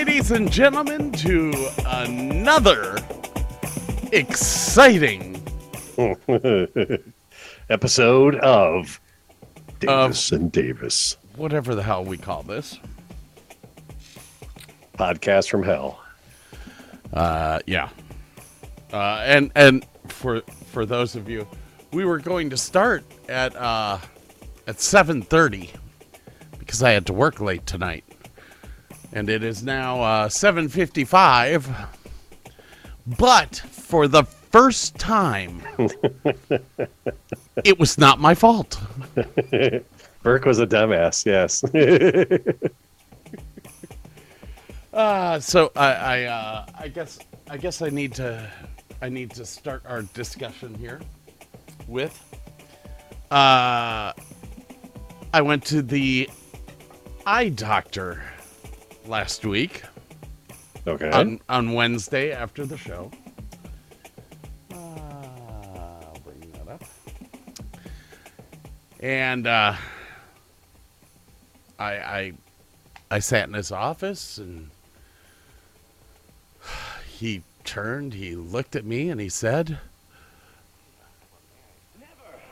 Ladies and gentlemen, to another exciting episode of Davis and Davis whatever the hell we call this. podcast from hell. Uh, yeah. Uh, and and for for those of you, we were going to start at uh, at seven thirty because I had to work late tonight, and it is now uh, seven fifty five. But for the first time, it was not my fault. Burke was a dumbass. Yes. Uh, so I I, uh, I guess I guess I need to I need to start our discussion here with uh I went to the eye doctor last week okay. on on Wednesday after the show. Uh, I'll bring that up. And uh, I I I sat in his office and he turned, he looked at me and he said, never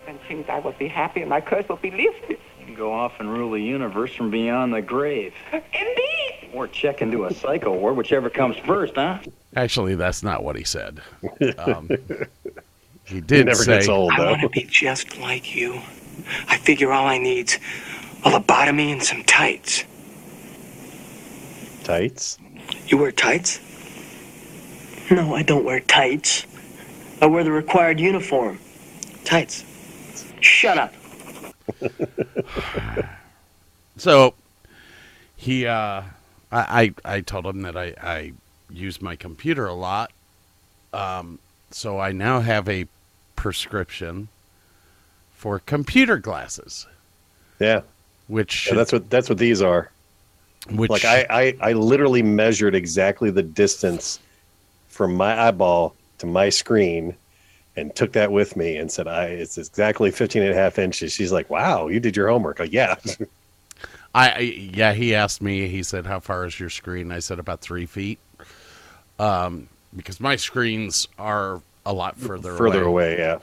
and things I will be happy and my curse will be lifted. You can go off and rule the universe from beyond the grave. Indeed. Or check into a psycho ward, whichever comes first, huh? Actually, that's not what he said. Um, he It did never say, gets old though. I though. want to be just like you. I figure all I need's a lobotomy and some tights. Tights. You wear tights? No, I don't wear tights. I wear the required uniform. Tights. Shut up. So he, uh, I, I, I told him that I, I use my computer a lot. Um, so I now have a prescription for computer glasses, Yeah. which Yeah, that's what that's what these are. which Like I, I I literally measured exactly the distance from my eyeball to my screen and took that with me and said I it's exactly 15 and a half inches. She's like, "Wow, you did your homework." Like, yeah. I, I yeah, he asked me. He said, "How far is your screen?" I said, "About three feet." Um, because my screens are a lot further Further away, yeah.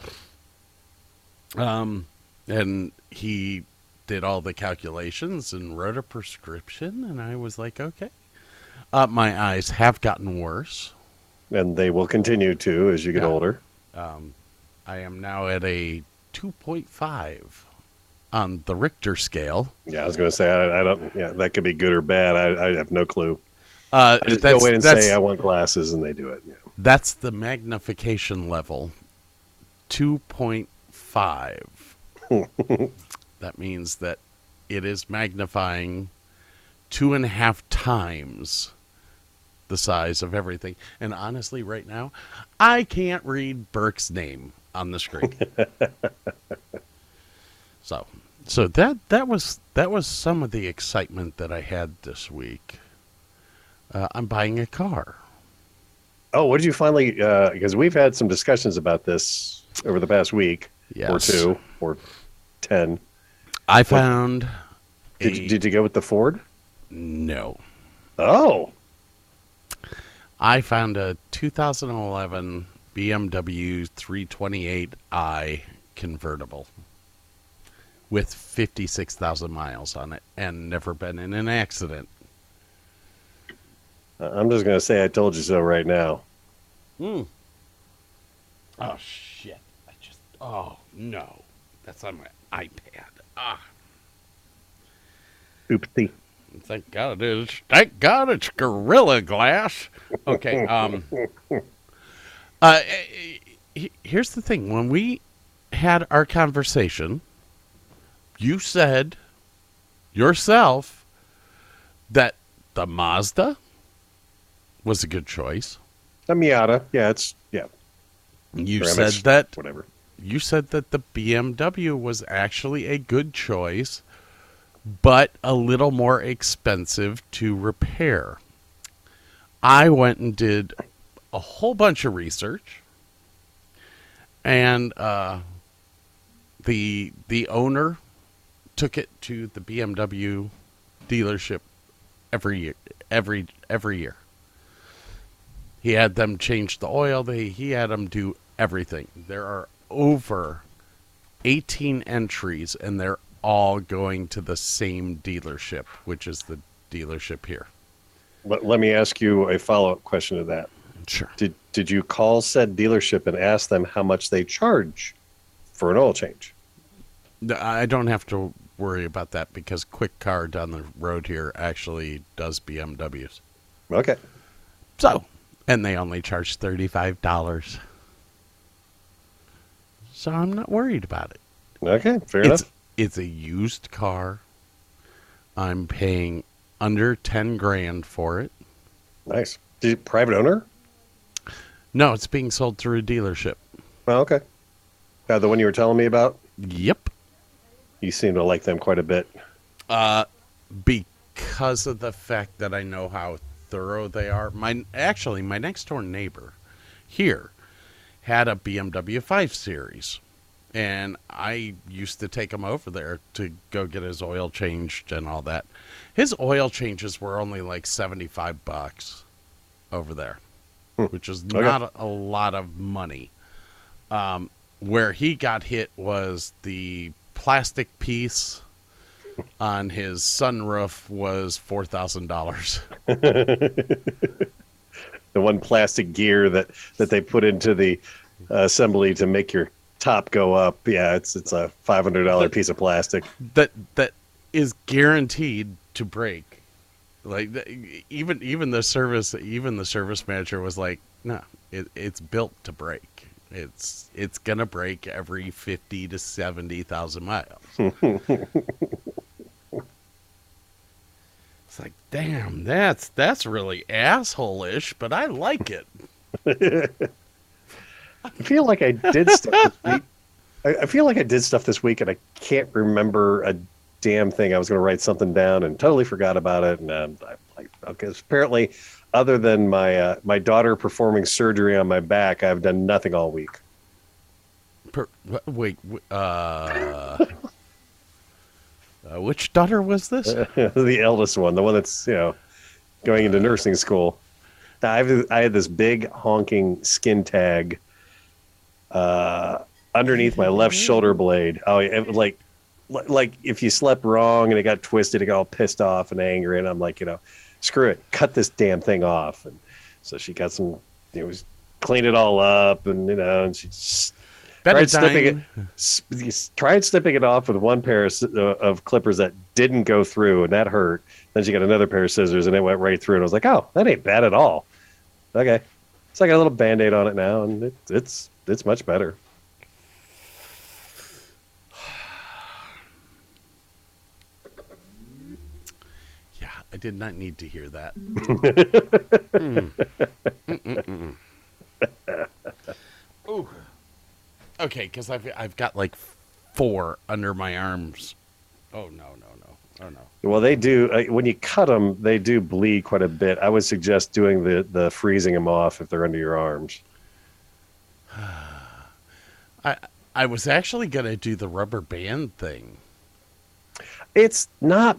Um, and he did all the calculations and wrote a prescription, and I was like, "Okay." Uh, my eyes have gotten worse. And they will continue to as you get Yeah. older. Um, I am now at a two point five on the Richter scale. Yeah, I was going to say I, I don't. Yeah, that could be good or bad. I, I have no clue. Uh, I just that's, go in and say I want glasses, and they do it. Yeah. That's the magnification level. 2.5. that means that it is magnifying two and a half times the size of everything. And honestly, right now, I can't read Burke's name on the screen. so, so that that was that was some of the excitement that I had this week. Uh, I'm buying a car. Oh, what did you finally? Because we've had some discussions about this over the past week or two or ten. I found Did, a you- did you go with the Ford? no. Oh, I found a 2011 BMW 328i convertible with 56,000 miles on it and never been in an accident. I'm just gonna say I told you so right now. Hmm. Oh shit! I just oh no, that's on my iPad. Ah, Oopsie. Thank God it is. Thank God it's Gorilla Glass. Okay. Um. Uh, here's the thing. When we had our conversation, you said yourself that the Mazda was a good choice. The Miata. Yeah, it's yeah. You Or said that whatever. you said that the BMW was actually a good choice, but a little more expensive to repair. I went and did a whole bunch of research, and uh, the the owner took it to the BMW dealership every year, every every year. He had them change the oil. They he had them do everything. There are over 18 entries, and they're all going to the same dealership, which is the dealership here. Let, let me ask you a follow up question to that. Sure. Did did you call said dealership and ask them how much they charge for an oil change? I don't have to worry about that because Quick Car down the road here actually does BMWs. Okay. So, and they only charge $35. So I'm not worried about it. Okay. Fair it's enough. It's a used car. I'm paying under 10 grand for it. Nice. Did you, private owner? No, it's being sold through a dealership. Oh, okay. Uh, the one you were telling me about. Yep. You seem to like them quite a bit. Uh, because of the fact that I know how thorough they are. My actually, my next door neighbor here had a BMW 5 Series, and I used to take him over there to go get his oil changed and all that. His oil changes were only like 75 bucks over there, which is not a, a lot of money. Um, where he got hit was the plastic piece on his sunroof was four thousand dollars. The one plastic gear that that they put into the uh, assembly to make your top go up. Yeah, it's it's a five hundred dollar piece of plastic. That that is guaranteed to break. Like even even the service even the service manager was like, no, it, it's built to break. It's it's gonna break every fifty to seventy thousand miles. it's like, damn, that's that's really asshole-ish, but I like it. I feel like I did stuff this week. I, I feel like I did stuff this week, and I can't remember a damn thing. I was going to write something down and totally forgot about it. And um, I like, okay, apparently, other than my uh, my daughter performing surgery on my back, I've done nothing all week. Per, wait, uh, uh, which daughter was this? the eldest one, the one that's you know going into nursing school. I have I had this big honking skin tag uh, underneath my left shoulder blade. Oh, it, was like like if you slept wrong and it got twisted, it got all pissed off and angry, and I'm like, you know, screw it, cut this damn thing off. And so she got some, it was cleaned it all up, and you know, and she s- tried snipping it, Betadine. s- s- tried snipping it off with one pair of, uh, of clippers that didn't go through, and that hurt. Then she got another pair of scissors, and it went right through. And I was like, "Oh, that ain't bad at all." Okay, so I got a little band aid on it now, and it, it's it's much better. Yeah, I did not need to hear that. Mm. Ooh. Okay, because I've I've got like four under my arms. Oh no no no oh no. Well, they do uh, when you cut them, they do bleed quite a bit. I would suggest doing the the freezing them off if they're under your arms. I I was actually gonna do the rubber band thing. It's not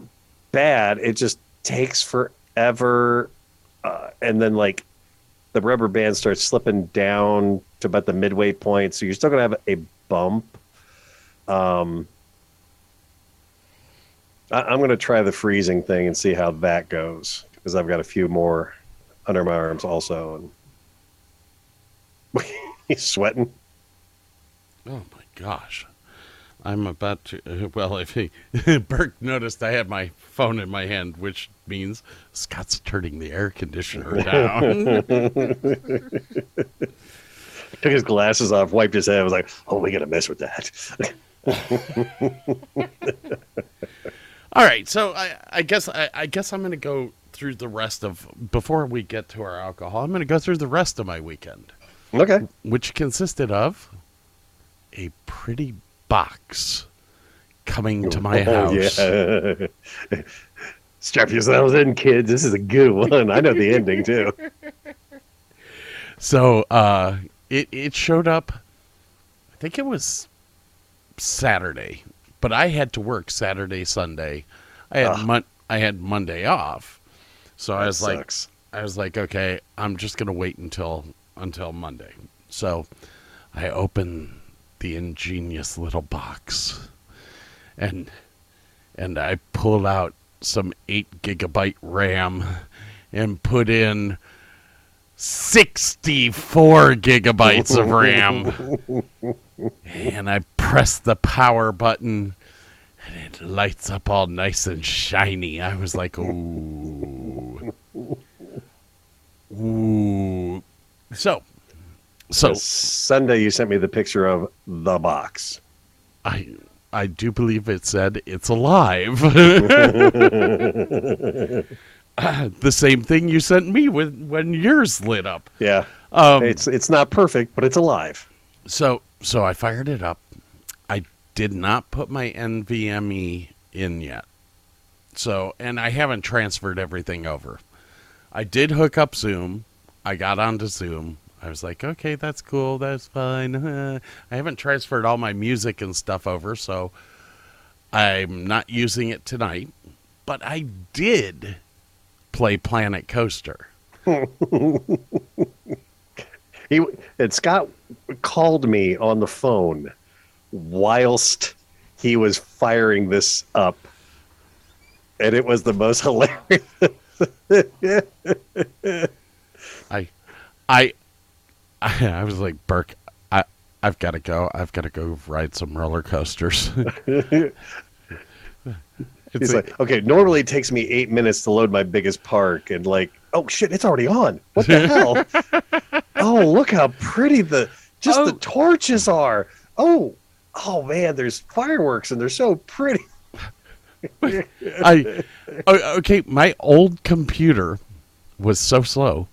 bad. It just takes forever, uh, and then like the rubber band starts slipping down to about the midway point, so you're still gonna have a bump. Um, I, I'm gonna try the freezing thing and see how that goes because I've got a few more under my arms also. And he's sweating. Oh my gosh. I'm about to. Well, if he, Burke noticed I had my phone in my hand, which means Scott's turning the air conditioner down. Took his glasses off, wiped his head. I was like, "Oh, we gotta mess with that." All right, so I, I guess I, I guess I'm going to go through the rest of before we get to our alcohol. I'm going to go through the rest of my weekend, okay. which consisted of a pretty box coming to my Oh, house. yeah. Strap yourselves in, kids. This is a good one. I know the ending too. So uh, it it showed up. I think it was Saturday, but I had to work Saturday, Sunday. I had mon- I had Monday off, so I That was like. I was like, okay, I'm just gonna wait until until Monday. So I open the ingenious little box, and and I pull out some eight gigabyte RAM and put in 64 gigabytes of RAM. and I press the power button and it lights up all nice and shiny. I was like, ooh. Ooh. So, so Sunday, you sent me the picture of the box. I I do believe it said it's alive. the same thing you sent me with when yours lit up. Yeah, Um, it's it's not perfect, but it's alive. So so I fired it up. I did not put my NVMe in yet. So and I haven't transferred everything over. I did hook up Zoom. I got onto Zoom. I was like, okay, that's cool, that's fine. I haven't transferred all my music and stuff over, so I'm not using it tonight. But I did play Planet Coaster. He and Scott called me on the phone whilst he was firing this up, and it was the most hilarious. I, I, I, was like, Burke, I, I've got to go. I've got to go ride some roller coasters. He's like, okay, normally it takes me eight minutes to load my biggest park, and like, oh shit, it's already on. What the hell? oh, look how pretty the just the Oh. torches are. Oh, oh man, there's fireworks, and they're so pretty. I okay, my old computer was so slow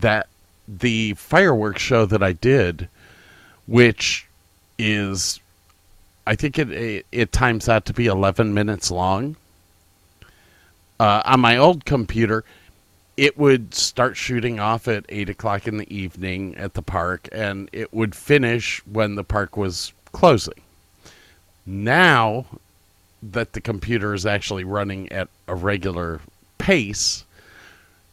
that the fireworks show that I did, which is, I think it it, it times out to be eleven minutes long. Uh, on my old computer, it would start shooting off at eight o'clock in the evening at the park, and it would finish when the park was closing. Now that the computer is actually running at a regular pace,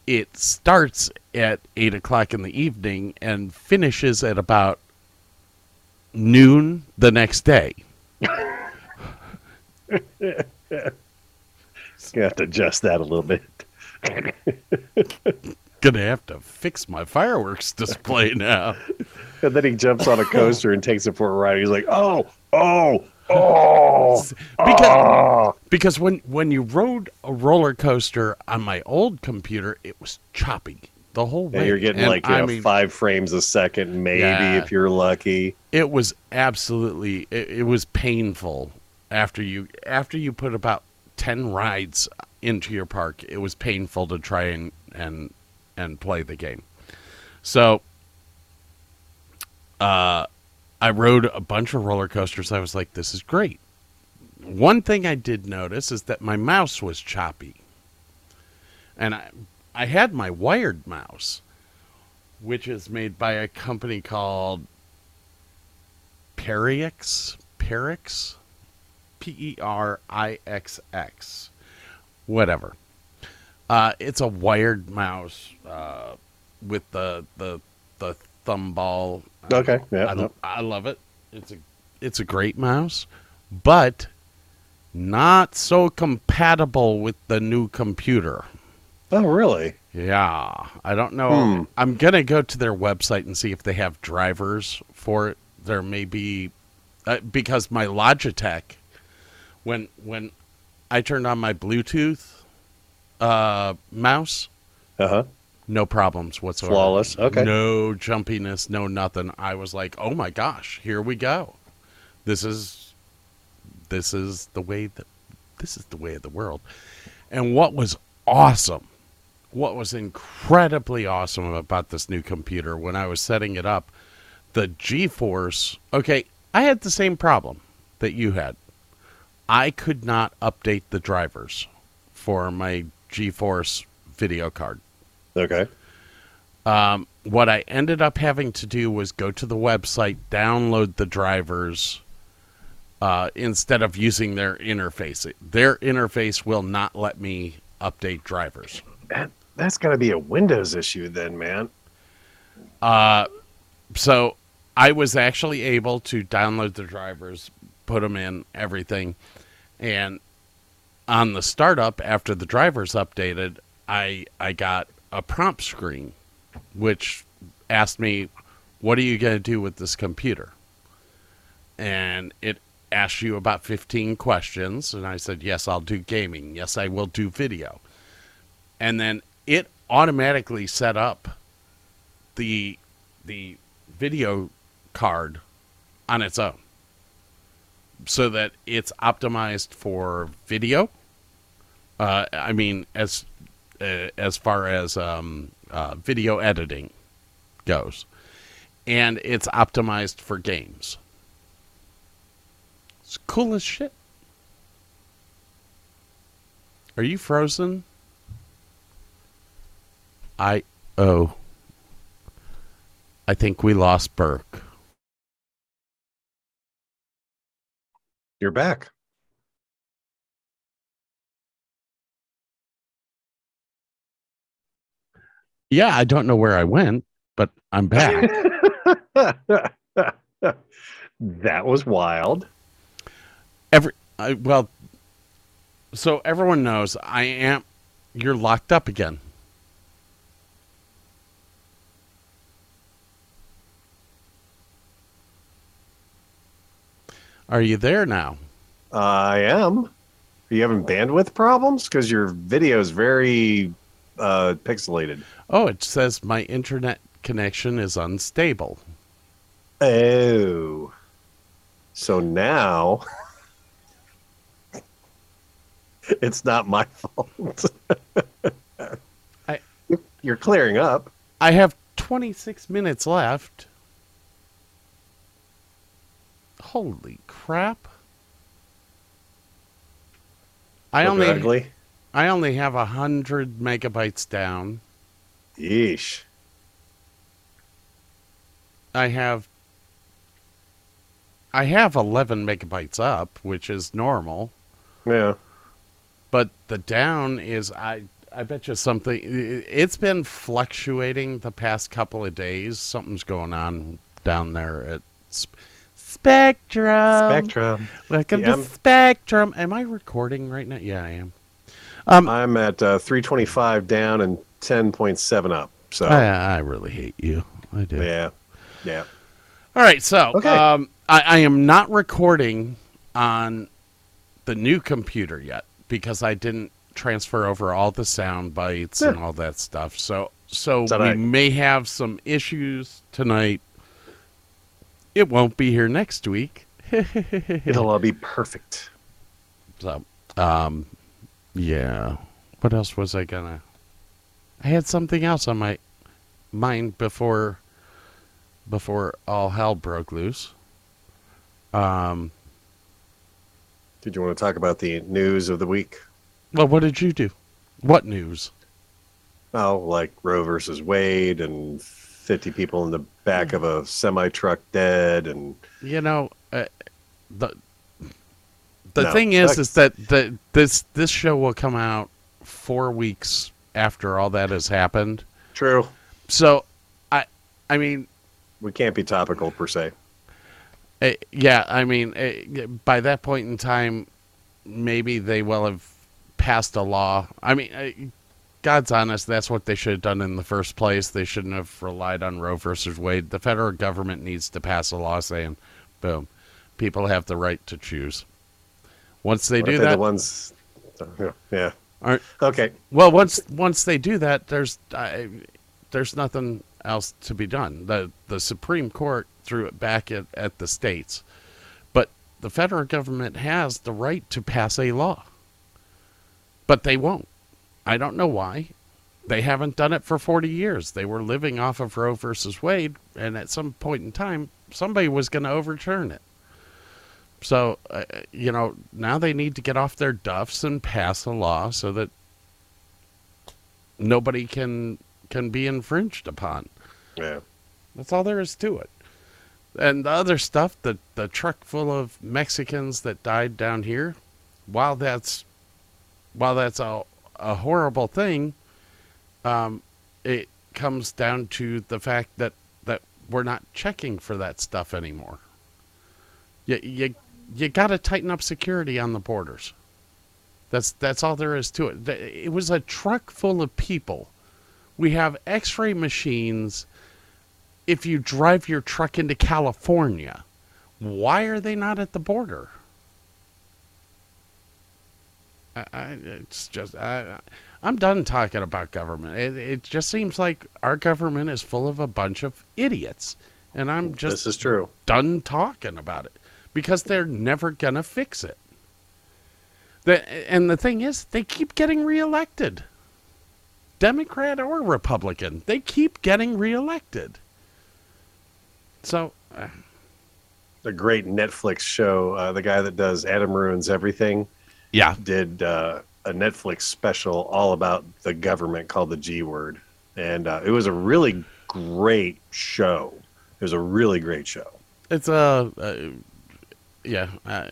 it starts at eight o'clock in the evening and finishes at about noon the next day. You have to adjust that a little bit. Gonna have to fix my fireworks display now. And then he jumps on a coaster and takes it for a ride. He's like, oh, oh, oh, Because oh. because when when you rode a roller coaster on my old computer, it was choppy the whole way. And you're getting And like you know, mean, five frames a second, maybe Yeah. if you're lucky. it was absolutely it, it was painful after you after you put about 10 rides into your park it was painful to try and and and play the game so uh i rode a bunch of roller coasters i was like this is great one thing i did notice is that my mouse was choppy and i i had my wired mouse which is made by a company called Perixx, Perixx, P E R I X X, whatever. Uh, it's a wired mouse. Uh, with the the the thumb ball. Okay, yeah, I, no. I love it. It's a it's a great mouse, but not so compatible with the new computer. Oh, really? Yeah, I don't know. Hmm. I'm gonna go to their website and see if they have drivers for it. There may be uh, because my Logitech, when when I turned on my Bluetooth uh, mouse, Uh huh. No problems whatsoever. Flawless, okay. No jumpiness, no nothing. I was like, oh my gosh, here we go. This is this is the way that this is the way of the world. And what was awesome, what was incredibly awesome about this new computer when I was setting it up, the GeForce. Okay, I had the same problem that you had. I could not update the drivers for my GeForce video card. Okay. Um, what I ended up having to do was go to the website, download the drivers uh, instead of using their interface. Their interface will not let me update drivers. That, that's got to be a Windows issue then, man. So I was actually able to download the drivers, put them in, everything. And on the startup, after the drivers updated, I, I got a prompt screen, which asked me, What are you going to do with this computer? And it asked you about 15 questions. And I said, Yes, I'll do gaming. Yes, I will do video. And then it automatically set up the the video card on its own so that it's optimized for video uh, i mean as uh, as far as um, uh, video editing goes. And it's optimized for games. It's cool as shit. Are you frozen? I oh. I think we lost Burke. You're back. Yeah, I don't know where I went, but I'm back. that was wild. Every I, well, so everyone knows I am. You're locked up again. Are you there now? I am. Are you having bandwidth problems? Because your video is very uh, pixelated. Oh, it says my internet connection is unstable. Oh. So now it's not my fault. I- You're clearing up. I have 26 minutes left. Holy crap. I only ugly. I only have a hundred megabytes down. Yeesh. I have I have eleven megabytes up, which is normal. Yeah. But the down is I I bet you something it's been fluctuating the past couple of days. Something's going on down there at Sp- Spectrum. Spectrum. Welcome Yeah, to I'm- Spectrum. Am I recording right now? Yeah, I am. Um, I'm at uh, 325 down and 10.7 up. So, I, I really hate you. I do. yeah. Yeah. All right, so Okay. um, I, I am not recording on the new computer yet because I didn't transfer over all the sound bites and all that stuff. So, so we may have some issues tonight. It won't be here next week. It'll all be perfect. So, um, yeah. What else was I gonna? I had something else on my mind before before all hell broke loose. Um, Did you want to talk about the news of the week? well, what did you do? What news? Oh, like Roe versus Wade and 50 people in the back of a semi truck dead. And You know, uh, the the No, thing is, is that the, this this show will come out four weeks after all that has happened. true. so, I, I mean, We can't be topical per se. Uh, yeah, I mean, uh, by that point in time, maybe they will have passed a law. I mean, uh, God's honest, that's what they should have done in the first place. They shouldn't have relied on Roe versus Wade. The federal government needs to pass a law saying, boom, people have the right to choose. Once they What do that, the ones. Yeah. aren't, Okay. well, once once they do that, there's I, there's nothing else to be done. the The Supreme Court threw it back at, at the states, but the federal government has the right to pass a law, but they won't. I don't know why. They haven't done it for 40 years. They were living off of Roe versus Wade, and at some point in time, somebody was going to overturn it. So, uh, you know, now they need to get off their duffs and pass a law so that nobody can can be infringed upon. Yeah. That's all there is to it. And the other stuff, the the truck full of Mexicans that died down here, while that's while that's a a horrible thing, um, it comes down to the fact that that we're not checking for that stuff anymore. You you you got to tighten up security on the borders. That's that's all there is to it. It was a truck full of people. We have X-ray machines. If you drive your truck into California, why are they not at the border? I, I, it's just I, I'm done talking about government. It, it just seems like our government is full of a bunch of idiots, and I'm just this is true. done talking about it because they're never gonna fix it. The, and the thing is, they keep getting reelected. Democrat or Republican, they keep getting reelected. So, uh, A great Netflix show. Uh, the guy that does Adam Ruins Everything yeah, did uh, a Netflix special all about the government called the G Word, and uh, it was a really great show. It was a really great show. it's a, uh, yeah. I,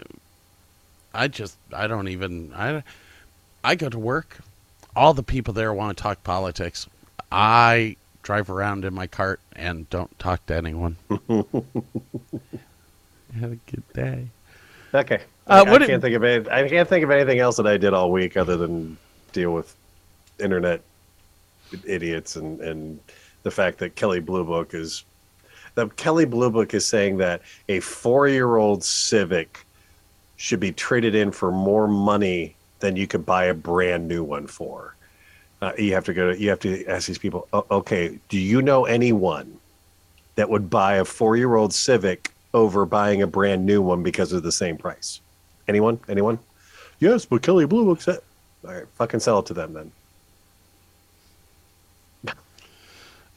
I just, I don't even, I, I go to work. All the people there want to talk politics. I drive around in my cart and don't talk to anyone. Have a good day. Okay. Uh, I, what I can't think of any, I can't think of anything else that I did all week other than deal with internet idiots and and the fact that Kelley Blue Book is the Kelley Blue Book is saying that a four year old Civic should be traded in for more money than you could buy a brand new one for. Uh, you have to go to you have to ask these people. Okay, do you know anyone that would buy a four year old Civic over buying a brand new one because of the same price? Anyone? Anyone? Yes, but Kelley Blue Book said. All right, fucking sell it to them then.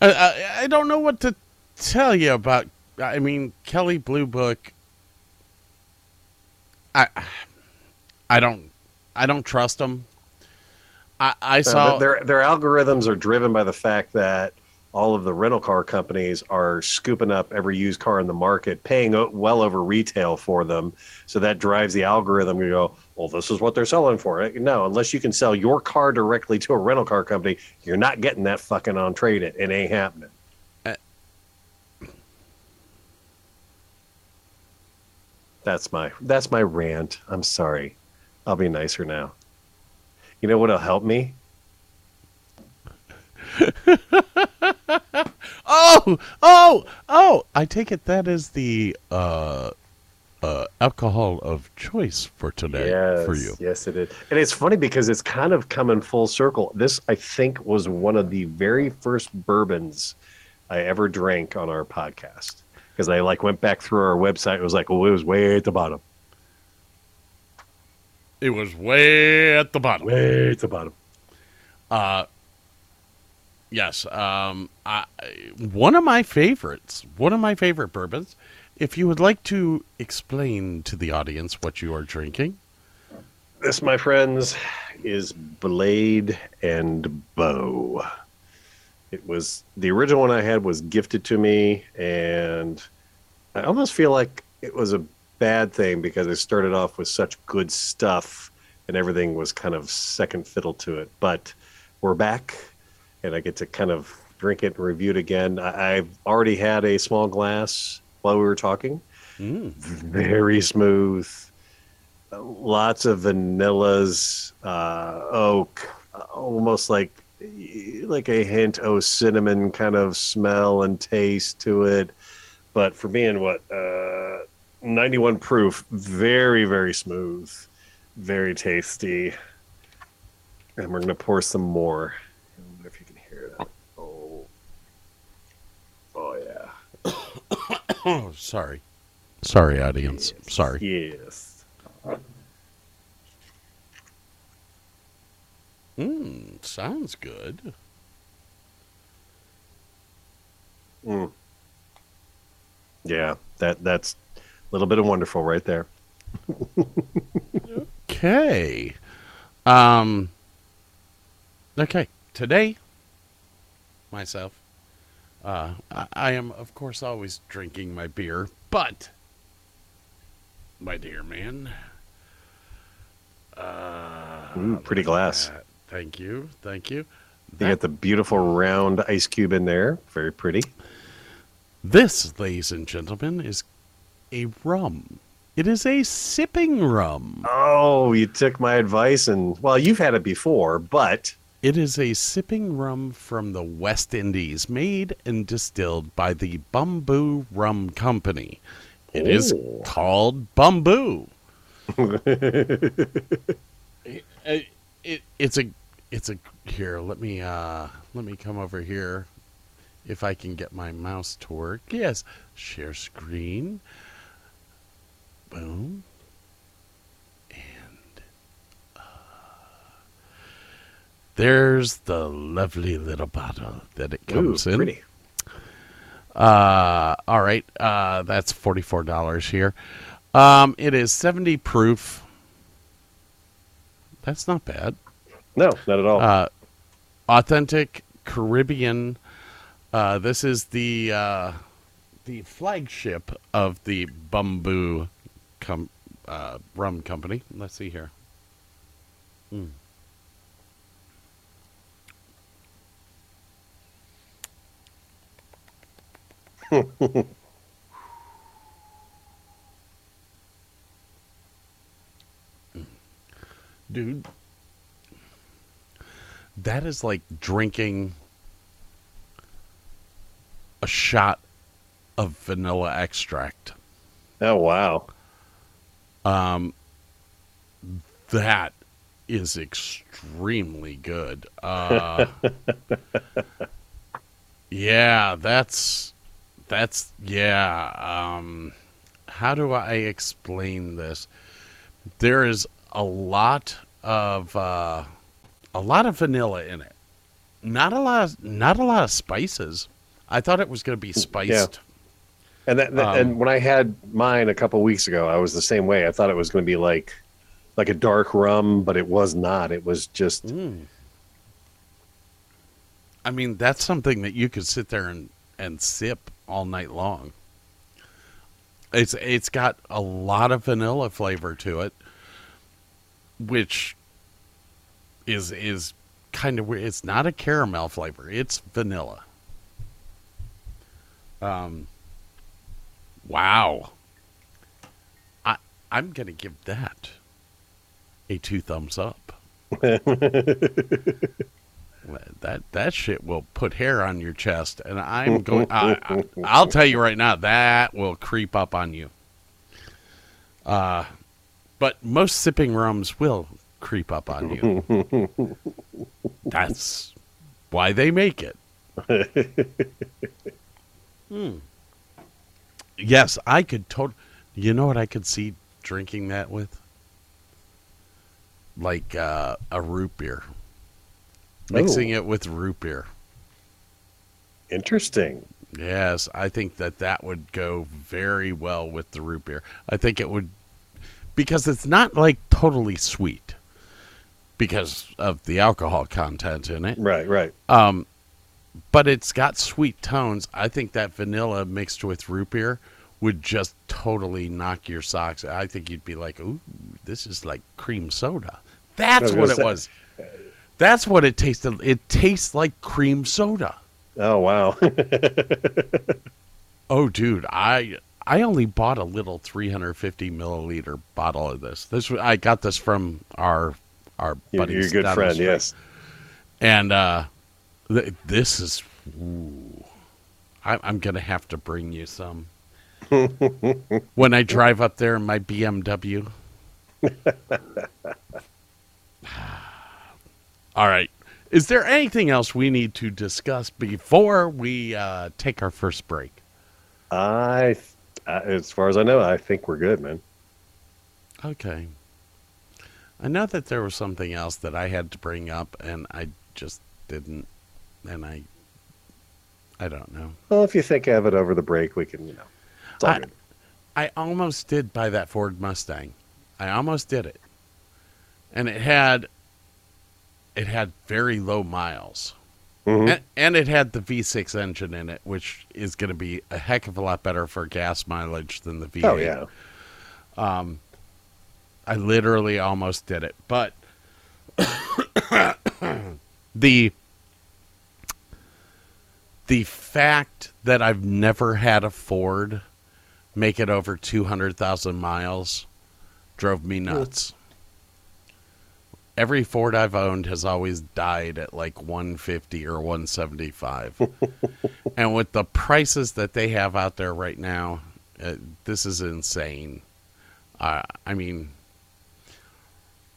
I, I, I don't know what to tell you about. I mean, Kelley Blue Book. I I don't I don't trust them. I I Uh, saw their their algorithms are driven by the fact that all of the rental car companies are scooping up every used car in the market, paying well over retail for them. So that drives the algorithm to go, well, this is what they're selling for. No, unless you can sell your car directly to a rental car company, you're not getting that fucking on trade. It, it ain't happening. That's my that's my rant. I'm sorry. I'll be nicer now. You know what'll help me? Oh, oh, oh! I take it that is the uh, uh, alcohol of choice for today yes, for you. Yes, it is. And it's funny because it's kind of coming full circle. This, I think, was one of the very first bourbons I ever drank on our podcast. Because I like went back through our website. It was like, oh, it was way at the bottom. It was way at the bottom. Way at the bottom. Uh, yes. Um, I, one of my favorites. One of my favorite bourbons. If you would like to explain to the audience what you are drinking, This, my friends, is Blade and Bow. It was the original one I had was gifted to me, and I almost feel like it was a bad thing because I started off with such good stuff, and everything was kind of second fiddle to it. But we're back, and I get to kind of drink it and review it again. I, I've already had a small glass while we were talking. Mm. Very smooth. Lots of vanillas, uh, oak, almost like like a hint of cinnamon kind of smell and taste to it. But for being what uh, 91 proof, very very smooth, very tasty. And we're gonna pour some more. I wonder if you can hear that. Oh, oh yeah. Oh, sorry. Sorry, audience. Sorry. Yes. Mm, sounds good. Mm. Yeah, that that's a little bit of wonderful right there. Okay. Um. Okay. Today, myself, uh, I, I am of course always drinking my beer, but my dear man, uh, Ooh, pretty glass. uh, thank you, thank you. You got the beautiful round ice cube in there. Very pretty. This, ladies and gentlemen, is a rum. It is a sipping rum. Oh, you took my advice and well, you've had it before, but It is a sipping rum from the West Indies, made and distilled by the Bumbu Rum Company. It is Ooh. called Bumbu. it, it- it's a it's a here, let me uh let me come over here if I can get my mouse to work. Yes, share screen. Boom. And uh, there's the lovely little bottle that it ooh, comes in. pretty. Uh, all right. Uh, that's forty-four dollars here. Um, it is seventy proof. That's not bad. No, not at all. Uh, authentic Caribbean. Uh, this is the uh, the flagship of the Bumbu com- uh, Rum Company. Let's see here. Mm. Dude, that is like drinking a shot of vanilla extract. oh wow. Um, that is extremely good. Uh, yeah, that's that's yeah. Um, how do I explain this? There is a lot of uh, a lot of vanilla in it. Not a lot. Of, not a lot of spices. I thought it was going to be spiced. And that, that- Um, and when I had mine a couple weeks ago, I was the same way. I thought it was going to be like like a dark rum, but it was not. It was just Mm. I mean, that's something that you could sit there and, and sip all night long. It's it's got a lot of vanilla flavor to it, which is is kind of weird. It's not a caramel flavor; it's vanilla. Um. Wow. I I'm gonna give that a two thumbs up. that that shit will put hair on your chest, and I'm going. I, I, I'll tell you right now, that will creep up on you. Uh, but most sipping rums will creep up on you. That's why they make it. Hmm. Yes, I could totally. You know what I could see drinking that with? Like uh, a root beer. Mixing it with root beer. interesting. Yes, I think that that would go very well with the root beer. I think it would because it's not like totally sweet because of the alcohol content in it. Right, right. Um, but it's got sweet tones. I think that vanilla mixed with root beer would just totally knock your socks. I think you'd be like, "Ooh, this is like cream soda." That's what it say- was. That's what it tasted. It tastes like cream soda. Oh wow. Oh, dude, I I only bought a little 350 milliliter bottle of this. This I got this from our our Your, buddy your good friend, yes. And uh, th- this is. Ooh, I, I'm gonna have to bring you some when I drive up there in my BMW. All right. Is there anything else we need to discuss before we uh, take our first break? I, I, as far as I know, I think we're good, man. Okay. I know that there was something else that I had to bring up, and I just didn't, and I, I don't know. Well, if you think of it over the break, we can, you know, I- good. I almost did buy that Ford Mustang. I almost did it, and it had, it had very low miles, Mhm. and, and it had the V6 engine in it, which is going to be a heck of a lot better for gas mileage than the V8. Oh yeah. I literally almost did it, but the the fact that I've never had a Ford make it over 200,000 miles drove me nuts. Every Ford I've owned has always died at like 150 or 175. and with the prices that they have out there right now, uh, this is insane. Uh, I mean,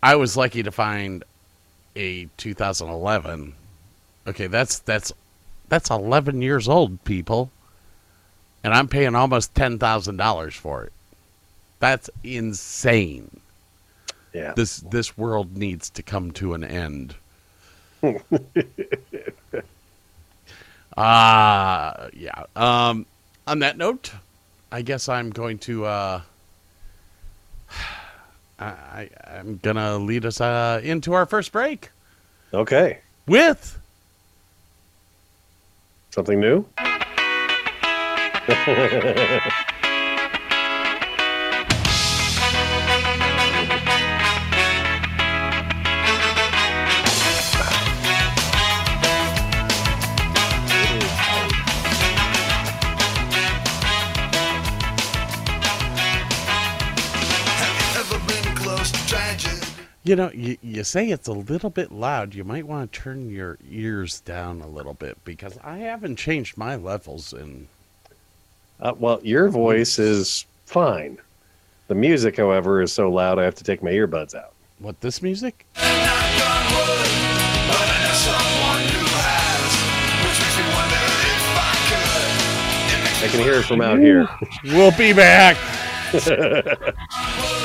I was lucky to find a 2011. Okay, that's that's that's 11 years old, people, and I'm paying almost ten thousand dollars for it. That's insane. Yeah. This this world needs to come to an end. Ah, yeah. Um, on that note, I guess I'm going to. Uh, I, I I'm gonna lead us uh, into our first break Okay. with Something new? you know you, you say it's a little bit loud. You might want to turn your ears down a little bit because I haven't changed my levels in. Uh, well, your voice is fine. The music, however, is so loud I have to take my earbuds out. What this music? Knock on wood, but I know someone who has, which makes me wonder if I could. It makes I me can hear it from out here. We'll be back.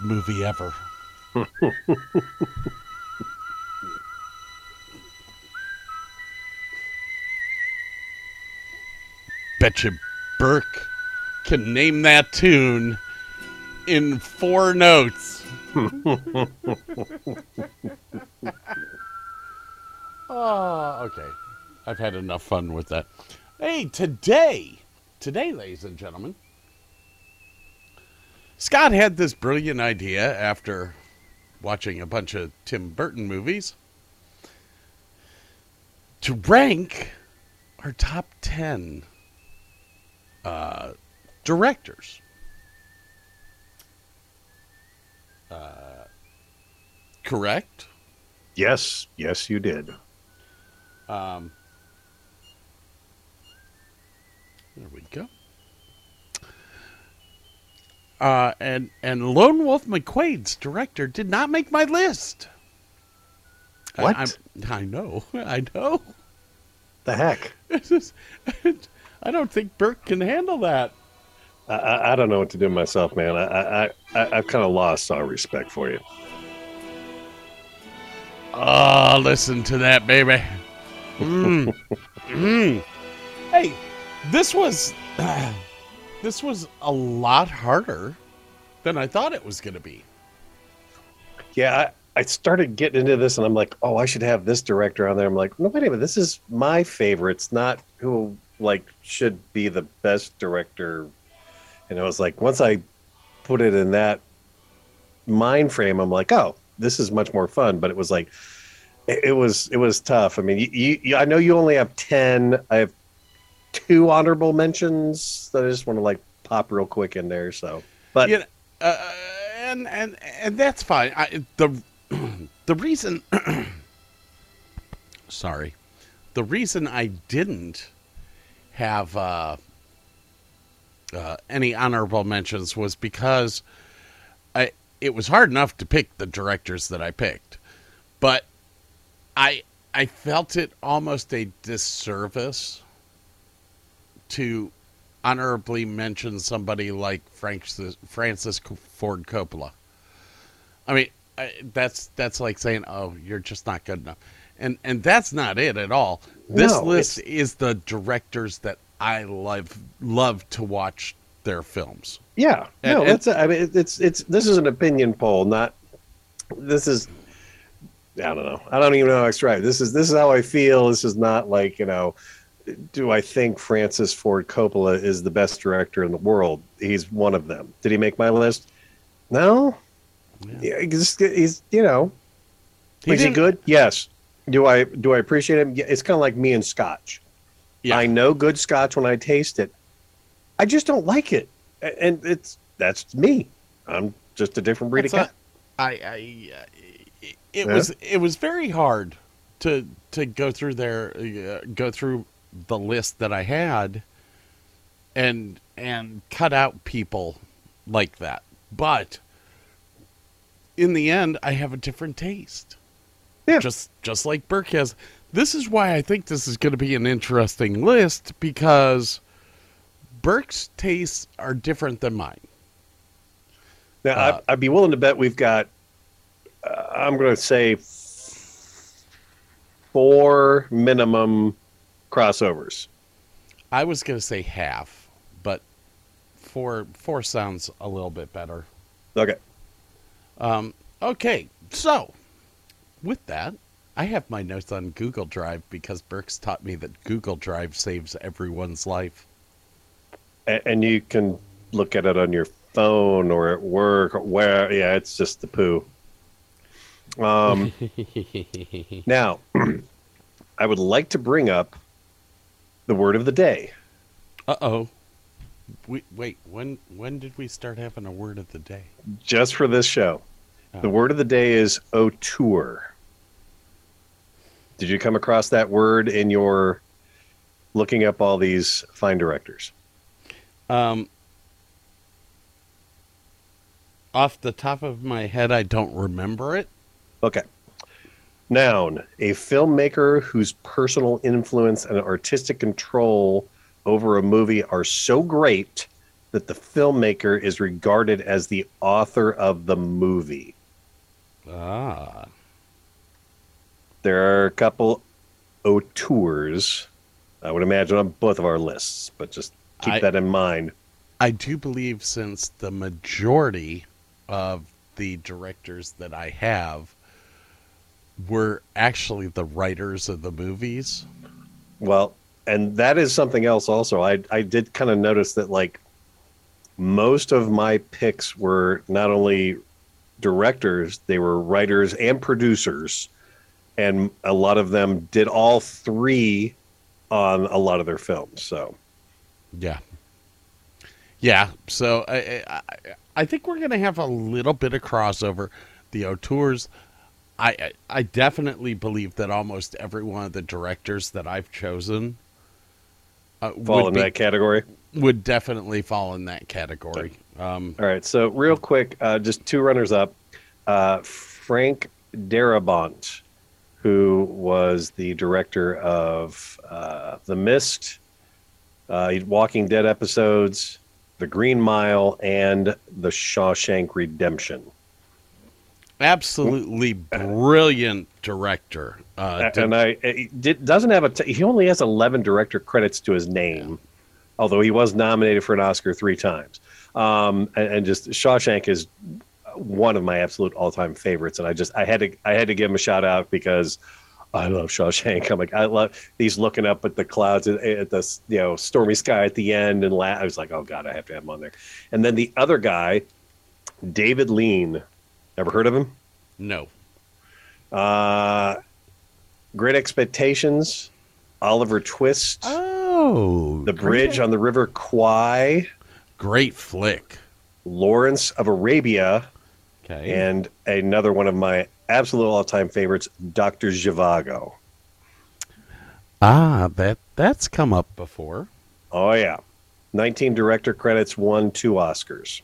Best movie ever. Betcha Burke can name that tune in four notes. oh, okay. I've had enough fun with that. Hey, today, today, ladies and gentlemen, Scott had this brilliant idea after watching a bunch of Tim Burton movies to rank our top 10 uh, directors. Uh, correct? Yes, yes, you did. Um, there we go. Uh, and and Lone Wolf McQuade's director did not make my list. I- What? I'm- I know, I know. The heck? It's just- I don't think Burke can handle that. I, I, I don't know what to do myself, man. I, I, I I've kind of lost all respect for you. Oh, listen to that, baby. Mm. Mm. Hey, this was this was a lot harder than I thought it was going to be. Yeah, I, I started getting into this, and I'm like, oh, I should have this director on there. I'm like, no, wait a minute, this is my favorites, not who like should be the best director. And it was like once I put it in that mind frame, I'm like, oh, this is much more fun. But it was like, it, it was it was tough. I mean, you, you, I know you only have ten. I have two honorable mentions that I just want to like pop real quick in there. So, but yeah, uh, and and and that's fine. I, the the reason, sorry, the reason I didn't have uh, uh, any honorable mentions was because I it was hard enough to pick the directors that I picked, but I I felt it almost a disservice to honorably mention somebody like Francis, Francis Ford Coppola. I mean, I, that's that's like saying, "Oh, you're just not good enough," and and that's not it at all. This No, list is the directors that I love love to watch their films. Yeah, And- no, and- that's. I mean, it's it's. This is an opinion poll, not. This is. I don't know. I don't even know how to describe. This is this is how I feel. This is not like you know. Do I think Francis Ford Coppola is the best director in the world? He's one of them. Did he make my list? No. Yeah, he's, he's you know. He is he good? Yes. Do I do I appreciate him? Yeah, it's kind of like me and Scotch. Yeah. I know good Scotch when I taste it. I just don't like it, and it's that's me. I'm just a different breed That's of cat. a- I, I, uh, it, it Yeah. was it was very hard to to go through there, uh, go through the list that I had, and and cut out people like that. But in the end, I have a different taste. Yeah. Just just like Burke has. This is why I think this is going to be an interesting list because Burke's tastes are different than mine. Now, Uh, I'd, I'd be willing to bet we've got. Uh, I'm going to say four minimum crossovers. I was gonna say half, but four four sounds a little bit better. Okay. Um, okay, so with that, I have my notes on Google Drive because Burke's taught me that Google Drive saves everyone's life. A- and you can look at it on your phone or at work or where. Yeah, it's just the poo. Um, now, I would like to bring up the word of the day. Uh oh. We, wait, when when did we start having a word of the day? just for this show. Oh. The word of the day is auteur. Did you come across that word in your looking up all these fine directors? Um, off the top of my head, I don't remember it. Okay. Noun, a filmmaker whose personal influence and artistic control over a movie are so great that the filmmaker is regarded as the author of the movie. Ah. There are a couple auteurs, I would imagine, on both of our lists, but just keep I- that in mind. I do believe since the majority of the directors that I have were actually the writers of the movies. Well, and that is something else also. I I did kind of notice that like most of my picks were not only directors, they were writers and producers. And a lot of them did all three on a lot of their films. So Yeah. Yeah, so I I, I think we're going to have a little bit of crossover. The auteurs I I- definitely believe that almost every one of the directors that I've chosen uh, Fall would, in be- that category. would definitely fall in that category. Um, All right. So real quick, uh, just two runners up. Uh, Frank Darabont, who was the director of uh, The Mist, uh, Walking Dead episodes, The Green Mile, and The Shawshank Redemption. Absolutely brilliant director. Uh, and I it doesn't have a t- he only has 11 director credits to his name, although he was nominated for an Oscar three times. Um, and, and just Shawshank is one of my absolute all-time favorites, and I just I had to I had to give him a shout out because I love Shawshank. I'm like I love he's looking up at the clouds at, at the you know stormy sky at the end, and la- I was like, oh god, I have to have him on there. And then the other guy, David Lean, ever heard of him? no. Uh, Great Expectations, Oliver Twist, Oh, The Bridge on the River Kwai, great flick. Lawrence of Arabia, Okay. and another one of my absolute all-time favorites, Doctor Zhivago. ah, that that's come up before. Oh yeah, 19 director credits, won two Oscars.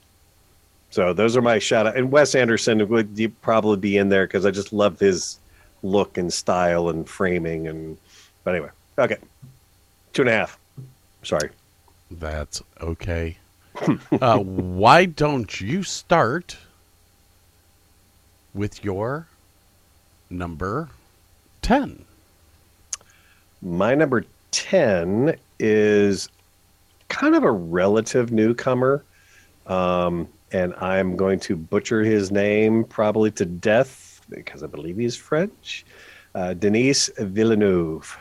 So those are my shout out. And Wes Anderson would probably be in there because I just love his look and style and framing. And but anyway, okay, two and a half. Sorry. That's okay. uh, why don't you start with your number 10? My number 10 is kind of a relative newcomer. Um, and I'm going to butcher his name probably to death because I believe he's French. Uh, Denis Villeneuve.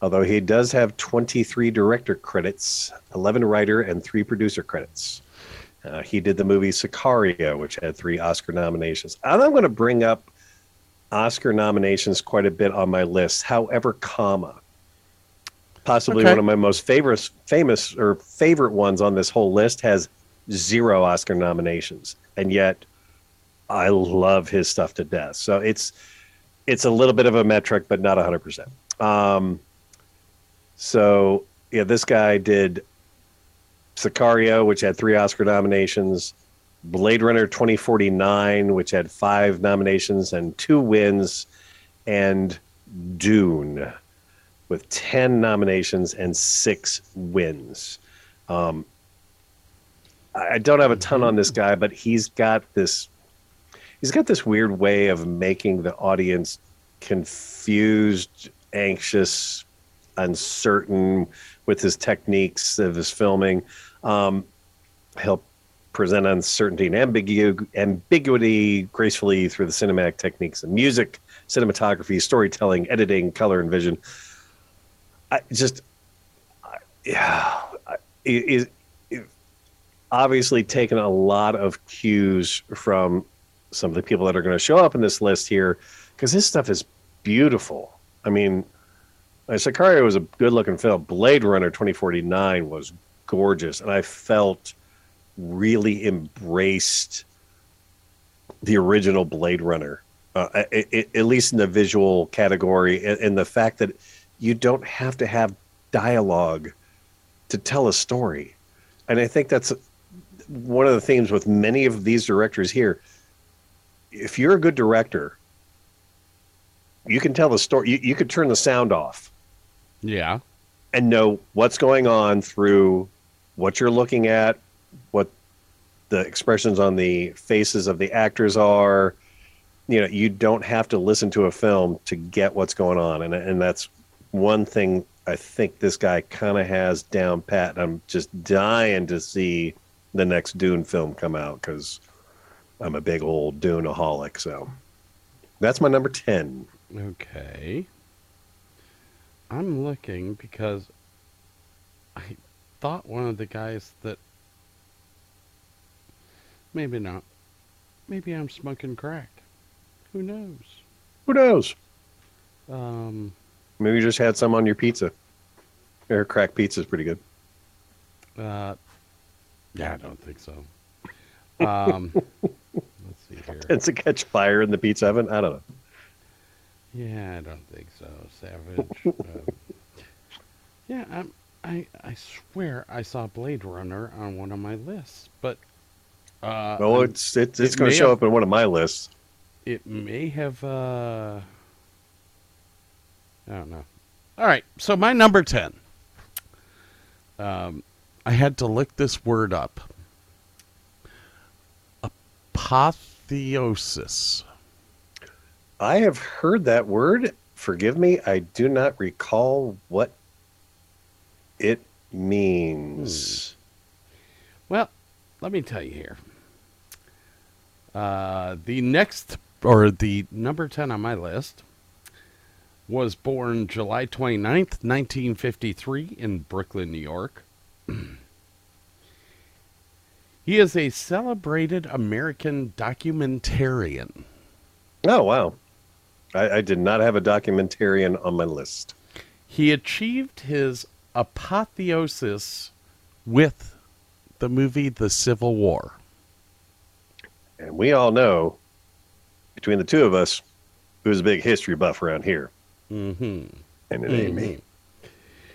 Although he does have 23 director credits, 11 writer, and three producer credits. Uh, he did the movie Sicario, which had three Oscar nominations. And I'm going to bring up Oscar nominations quite a bit on my list. However, comma, possibly Okay. one of my most favorite, famous or favorite ones on this whole list has zero Oscar nominations, and yet I love his stuff to death. So it's it's a little bit of a metric, but not hundred percent. Um, so yeah, this guy did Sicario, which had three Oscar nominations. Blade Runner 2049, which had five nominations and two wins, and Dune with 10 nominations and six wins. Um, I don't have a ton on this guy, but he's got this he's got this weird way of making the audience confused, anxious, uncertain with his techniques of his filming. Um, he'll present uncertainty and ambigu- ambiguity gracefully through the cinematic techniques of music, cinematography, storytelling, editing, color, and vision. I just, I- yeah, I- it, obviously taken a lot of cues from some of the people that are going to show up in this list here because this stuff is beautiful. I mean, uh, Sicario was a good looking film. Blade Runner 2049 was gorgeous, and I felt really embraced the original Blade Runner, uh, i i at least in the visual category, and, and the fact that you don't have to have dialogue to tell a story. And I think that's one of the themes with many of these directors here. If you're a good director, you can tell the story. You, you could turn the sound off Yeah. and know what's going on through what you're looking at, what the expressions on the faces of the actors are. You know, you don't have to listen to a film to get what's going on, and and that's one thing I think this guy kind of has down pat. And I'm just dying to see the next Dune film come out because I'm a big old Duneaholic. So that's my number ten. Okay. I'm looking because I thought one of the guys that maybe not. Maybe I'm smoking crack. Who knows? Who knows? Um Maybe you just had some on your pizza. Air crack pizza is pretty good. uh yeah, I don't think so. Um let's see here. Tends to catch fire in the pizza oven. I don't know. Yeah, I don't think so. Savage. uh, yeah, I'm, I I swear I saw Blade Runner on one of my lists, but uh, Well, it's it's, it's it going to show have- up in one of my lists. it may have. Uh, I don't know. All right, so my number ten. Um, I had to look this word up. Apotheosis. I have heard that word. Forgive me, I do not recall what it means. Well, let me tell you here. Uh, the next, or the number 10 on my list, was born July 29th, 1953, in Brooklyn, New York. he is a celebrated American documentarian. Oh wow, I, I did not have a documentarian on my list. He achieved his apotheosis with the movie The Civil War. And we all know, between the two of us, who's a big history buff around here, hmm and it ain't me.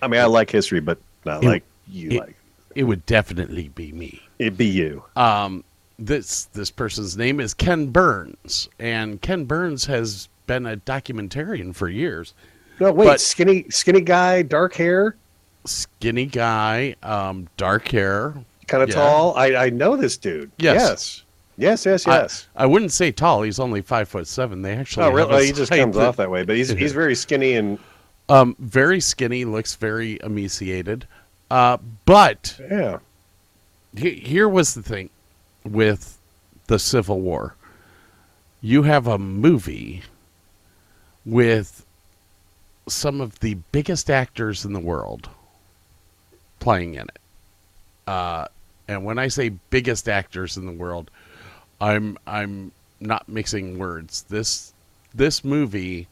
I mean, I like history, but not It- like you it- like. It would definitely be me. It'd be you. Um, this this person's name is Ken Burns, and Ken Burns has been a documentarian for years. No, wait, But- skinny, skinny guy, dark hair, Skinny guy, um, dark hair. kind of Yeah. tall. I, I know this dude. Yes. yes, yes, yes. I- yes. I, wouldn't say tall. He's only five foot seven. They actually oh, really? Oh, he just comes that- off that way, but he's he's very skinny and Um, very skinny, looks very emaciated. Uh, but yeah. he- here was the thing with the Civil War. You have a movie with some of the biggest actors in the world playing in it. Uh, and when I say biggest actors in the world, I'm I'm not mixing words. This this movie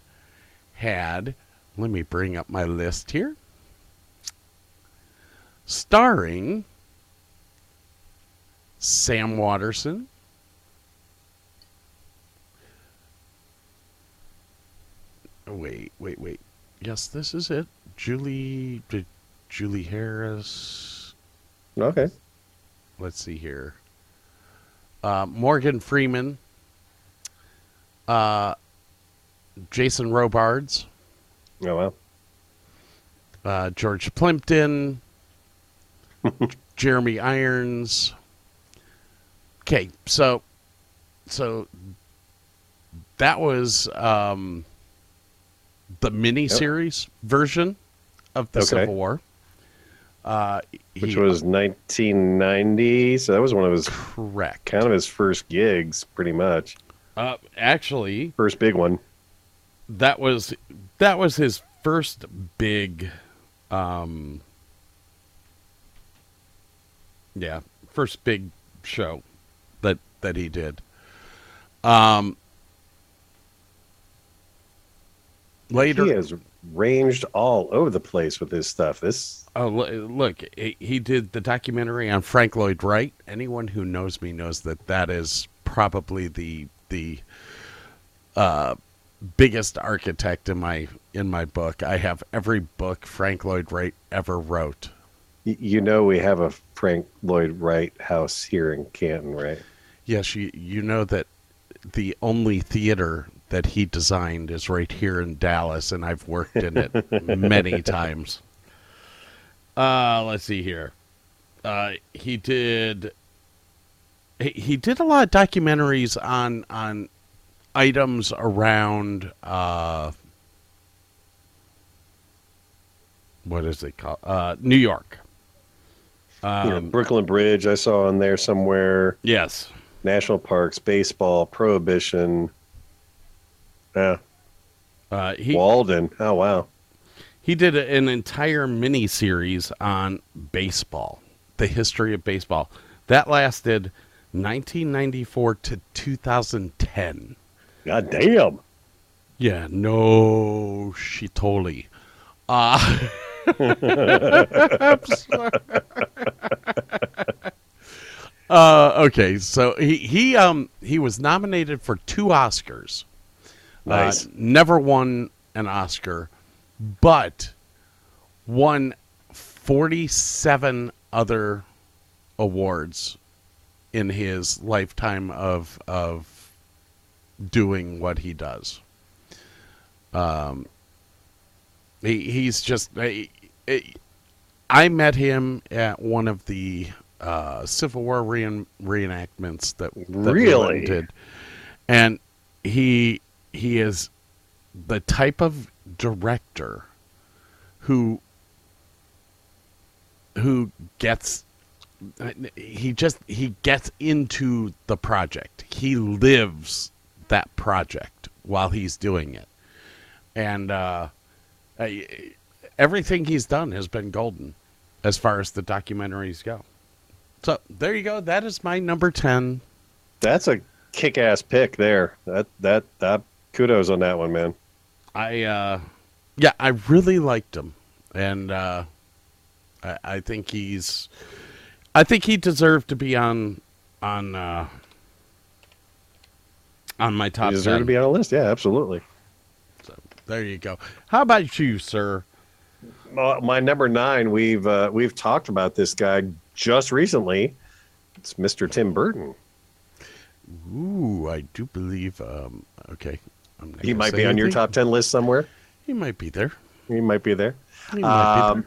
had let me bring up my list here. Starring Sam Waterston, wait, wait, wait. Yes, this is it. Julie, Julie Harris. Okay. Let's see here. Uh, Morgan Freeman. Uh, Jason Robards. Oh well. uh, George Plimpton, Jeremy Irons. Okay, so so that was um, the miniseries version of the Okay. Civil War. Uh, Which he- was 1990, so that was one of his correct. kind of his first gigs, pretty much. Uh, actually, First big one. that was that was his first big um yeah first big show that that he did. Um later He has ranged all over the place with his stuff. This oh look he, he did the documentary on frank lloyd wright. Anyone who knows me knows that that is probably the the uh biggest architect in my in my book. I have every book frank lloyd wright ever wrote you know we have a Frank Lloyd Wright house here in Canton, right? Yes, you you know that the only theater that he designed is right here in Dallas, and I've worked in it many times. Uh, let's see here. Uh, he did. He, he did a lot of documentaries on on items around. Uh, what is it called? Uh, New York. You know, Um, Brooklyn Bridge, I saw on there somewhere. yes. National parks, baseball, prohibition. Yeah, Uh, he, Walden. Oh wow. He did an entire mini series on baseball, the history of baseball. That lasted 1994 to 2010. God damn. Yeah, no shitoli. Uh, I'm sorry. Uh, okay, so he he um he was nominated for two Oscars. Nice. Uh, never won an Oscar, but won forty-seven other awards in his lifetime of of doing what he does. Um, he he's just I, I- I met him at one of the uh, Civil War reen, reenactments that, that we Really? did, and he he is the type of director who who gets he just he gets into the project. He lives that project while he's doing it. And uh I- everything he's done has been golden as far as the documentaries go so there you go that is my number 10 That's a kick-ass pick there. That that that kudos on that one, man. I uh yeah, I really liked him. And uh I, I think he's I think he deserved to be on on uh on my top You deserve 10. to be on a list. Yeah, absolutely. There you go. How about you, sir? Uh, my number nine, we've uh, we've talked about this guy just recently. It's Mr. Tim Burton. Ooh, I do believe um okay. I'm He might be on your top ten list somewhere. He might be there. He might be there. He might be Um,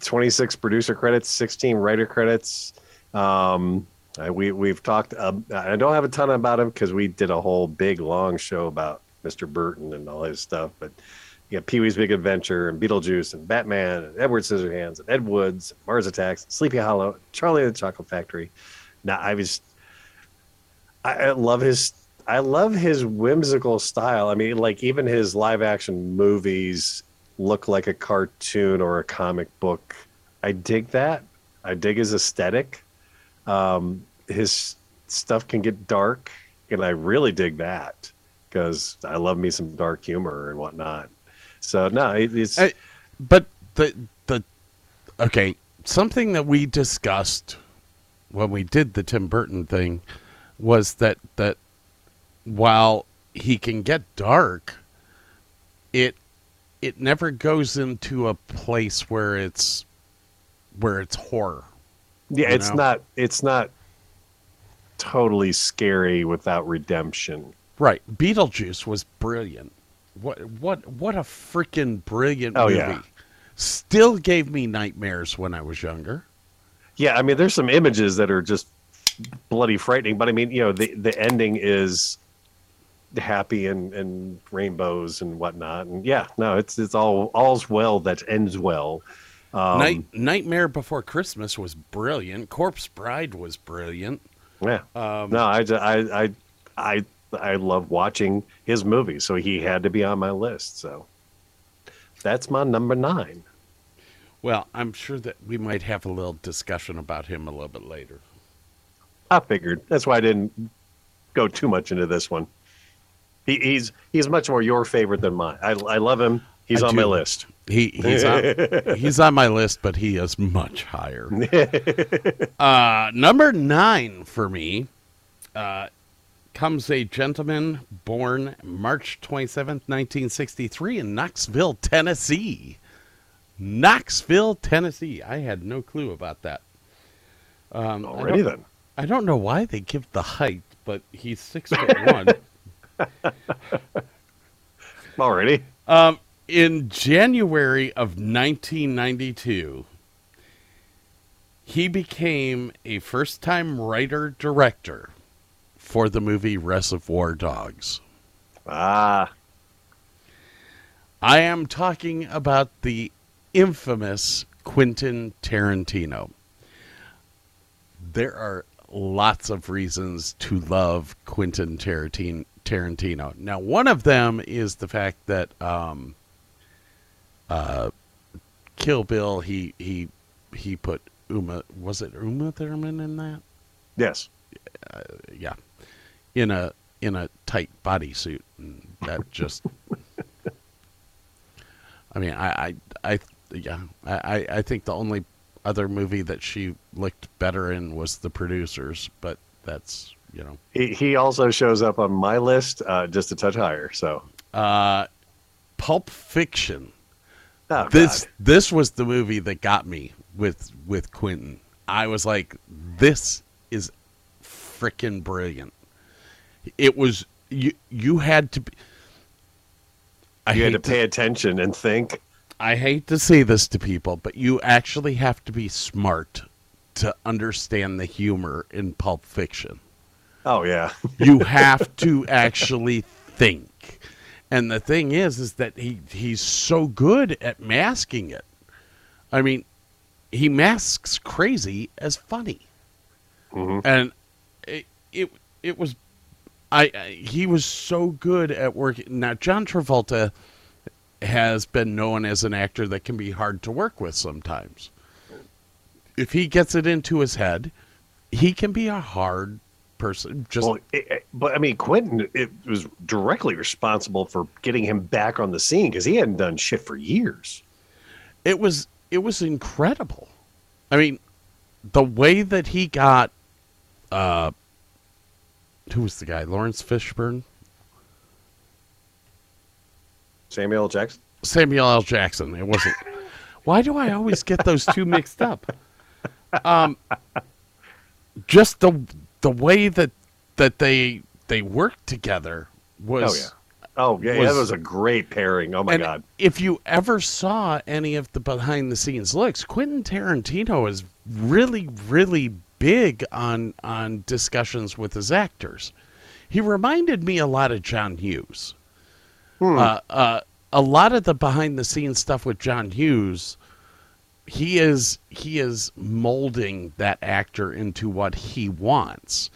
26 producer credits, 16 writer credits. Um, I, we we've talked. Uh, I don't have a ton about him because we did a whole big long show about Mr. Burton and all his stuff. But you got Pee Wee's Big Adventure and Beetlejuice and Batman and Edward Scissorhands and Ed Woods, Mars Attacks, Sleepy Hollow, Charlie and the Chocolate Factory. Now I was, I, I love his. I love his whimsical style. I mean, like even his live action movies look like a cartoon or a comic book. I dig that. I dig his aesthetic. Um, his stuff can get dark, and I really dig that because I love me some dark humor and whatnot. So no, it, it's I- but the the okay something that we discussed when we did the Tim Burton thing was that that while he can get dark, it it never goes into a place where it's where it's horror. yeah, it's know? not it's not totally scary without redemption. Right. Beetlejuice was brilliant. What what what a freaking brilliant Oh, movie. yeah. Still gave me nightmares when I was younger. Yeah, I mean, there's some images that are just bloody frightening, but I mean, you know, the the ending is happy and and rainbows and whatnot, and yeah, no, it's it's all all's well that ends well. Um, Night Nightmare Before Christmas was brilliant. Corpse Bride was brilliant. Yeah, Um, no, I, I I I I love watching his movies, so he had to be on my list. So that's my number nine. Well, I'm sure that we might have a little discussion about him a little bit later. I figured that's why I didn't go too much into this one. He, he's he's much more your favorite than mine. I I love him. He's I on my list. He he's on he's on my list, but he is much higher. uh, number nine for me uh, comes a gentleman born March twenty seventh, nineteen sixty three, in Knoxville, Tennessee. Knoxville, Tennessee. I had no clue about that. Um, Already don't- then. I don't know why they give the height, but he's six foot one. Already. Um, in January of 1992, he became a first time writer director for the movie Reservoir Dogs. Ah, I am talking about the infamous Quentin Tarantino. There are lots of reasons to love Quentin Tarantino. Now, one of them is the fact that um, uh, Kill Bill, he he he put Uma was it Uma Thurman in that? yes. yeah, in a in a tight bodysuit. And that just, I mean, I, I, I yeah, I, I- think the only other movie that she looked better in was The Producers, but that's you know. He, he also shows up on my list uh, just a touch higher. So Uh, Pulp Fiction. oh, this God. this was the movie that got me with with Quentin. I was like, this is freaking brilliant. It was you. You had to. Be, I you had to pay attention and think. I hate to say this to people, but you actually have to be smart to understand the humor in Pulp Fiction. Oh yeah, You have to actually think. And the thing is is that he he's so good at masking it. I mean, he masks crazy as funny. Mm-hmm. And it, it it was I, I he was so good at working. Now John Travolta has been known as an actor that can be hard to work with sometimes. If he gets it into his head, he can be a hard person. Just well, it- but I mean, Quentin it was directly responsible for getting him back on the scene because he hadn't done shit for years. it was it was incredible. I mean, the way that he got uh who was the guy? Laurence Fishburne? Samuel L. Jackson. Samuel L. Jackson. It wasn't. Why do I always get those two mixed up? Um, just the the way that that they they worked together was. Oh yeah. Oh yeah, was- that was a great pairing. Oh my and god. if you ever saw any of the behind the scenes looks, Quentin Tarantino is really, really big on on discussions with his actors. He reminded me a lot of John Hughes. Uh, uh, a lot of the behind the scenes stuff with John Hughes, he is he is molding that actor into what he wants.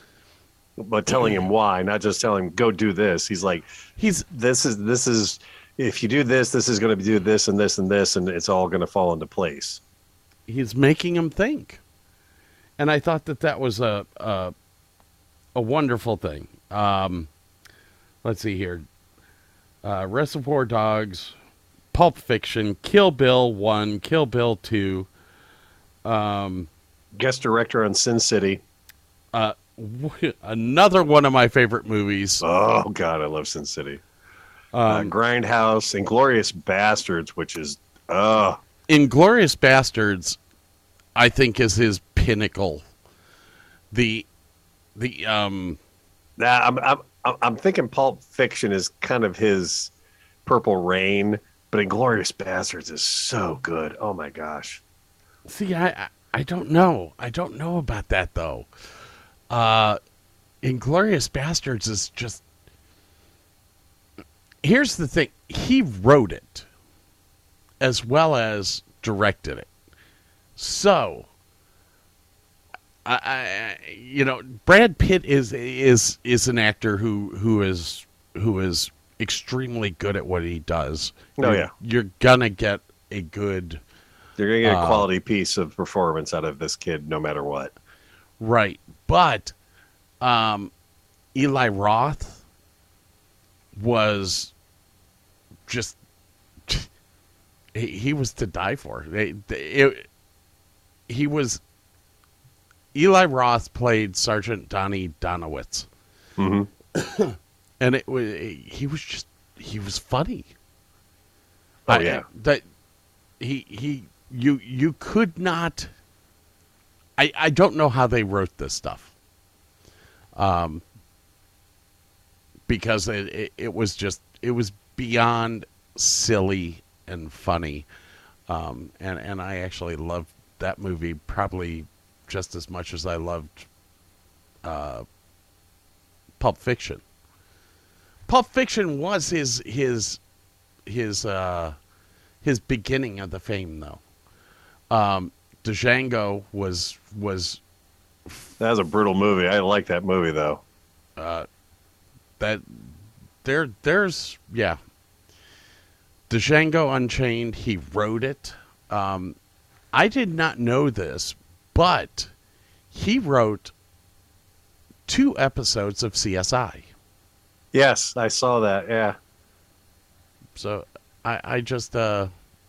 But telling him why, not just telling him go do this. He's like, He's this is this is if you do this, this is going to do this and this and this, and it's all going to fall into place. he's making him think, and I thought that that was a a, a wonderful thing. Um, let's see here, uh, Reservoir Dogs, Pulp Fiction, Kill Bill one, Kill Bill two, Guest director on Sin City. uh, another one of my favorite movies. Oh god, I love Sin City. uh, Um, Grindhouse, Inglourious Basterds, which is uh Inglourious Basterds, I think, is his pinnacle. The the um Nah, I'm, I'm I'm- thinking Pulp Fiction is kind of his Purple Rain, but Inglourious Basterds is so good. Oh my gosh. See, I, I I don't know. I don't know about that though. Uh Inglourious Basterds is just Here's the thing. He wrote it as well as directed it. So I, I you know, Brad Pitt is is is an actor who who is who is extremely good at what he does. Oh, You're- yeah. You're gonna get a good You're gonna get a Uh, quality piece of performance out of this kid, no matter what. Right. But um, Eli Roth was just he, he was to die for. They, they- it, he was Eli Roth played Sergeant Donny Donowitz. Mhm. and it was he was just he was funny. Oh, I- yeah. that he he you you could not I, I don't know how they wrote this stuff. Um, because it, it, it was just it was beyond silly and funny, um, and and I actually loved that movie probably just as much as I loved uh, Pulp Fiction. Pulp Fiction was his his his uh, his beginning of the fame though. Um, Django was was That was a brutal movie. I like that movie though. that there there's yeah. Django Unchained, he wrote it. Um, I did not know this, but he wrote two episodes of CSI. Yes, I saw that. Yeah. So I, I just uh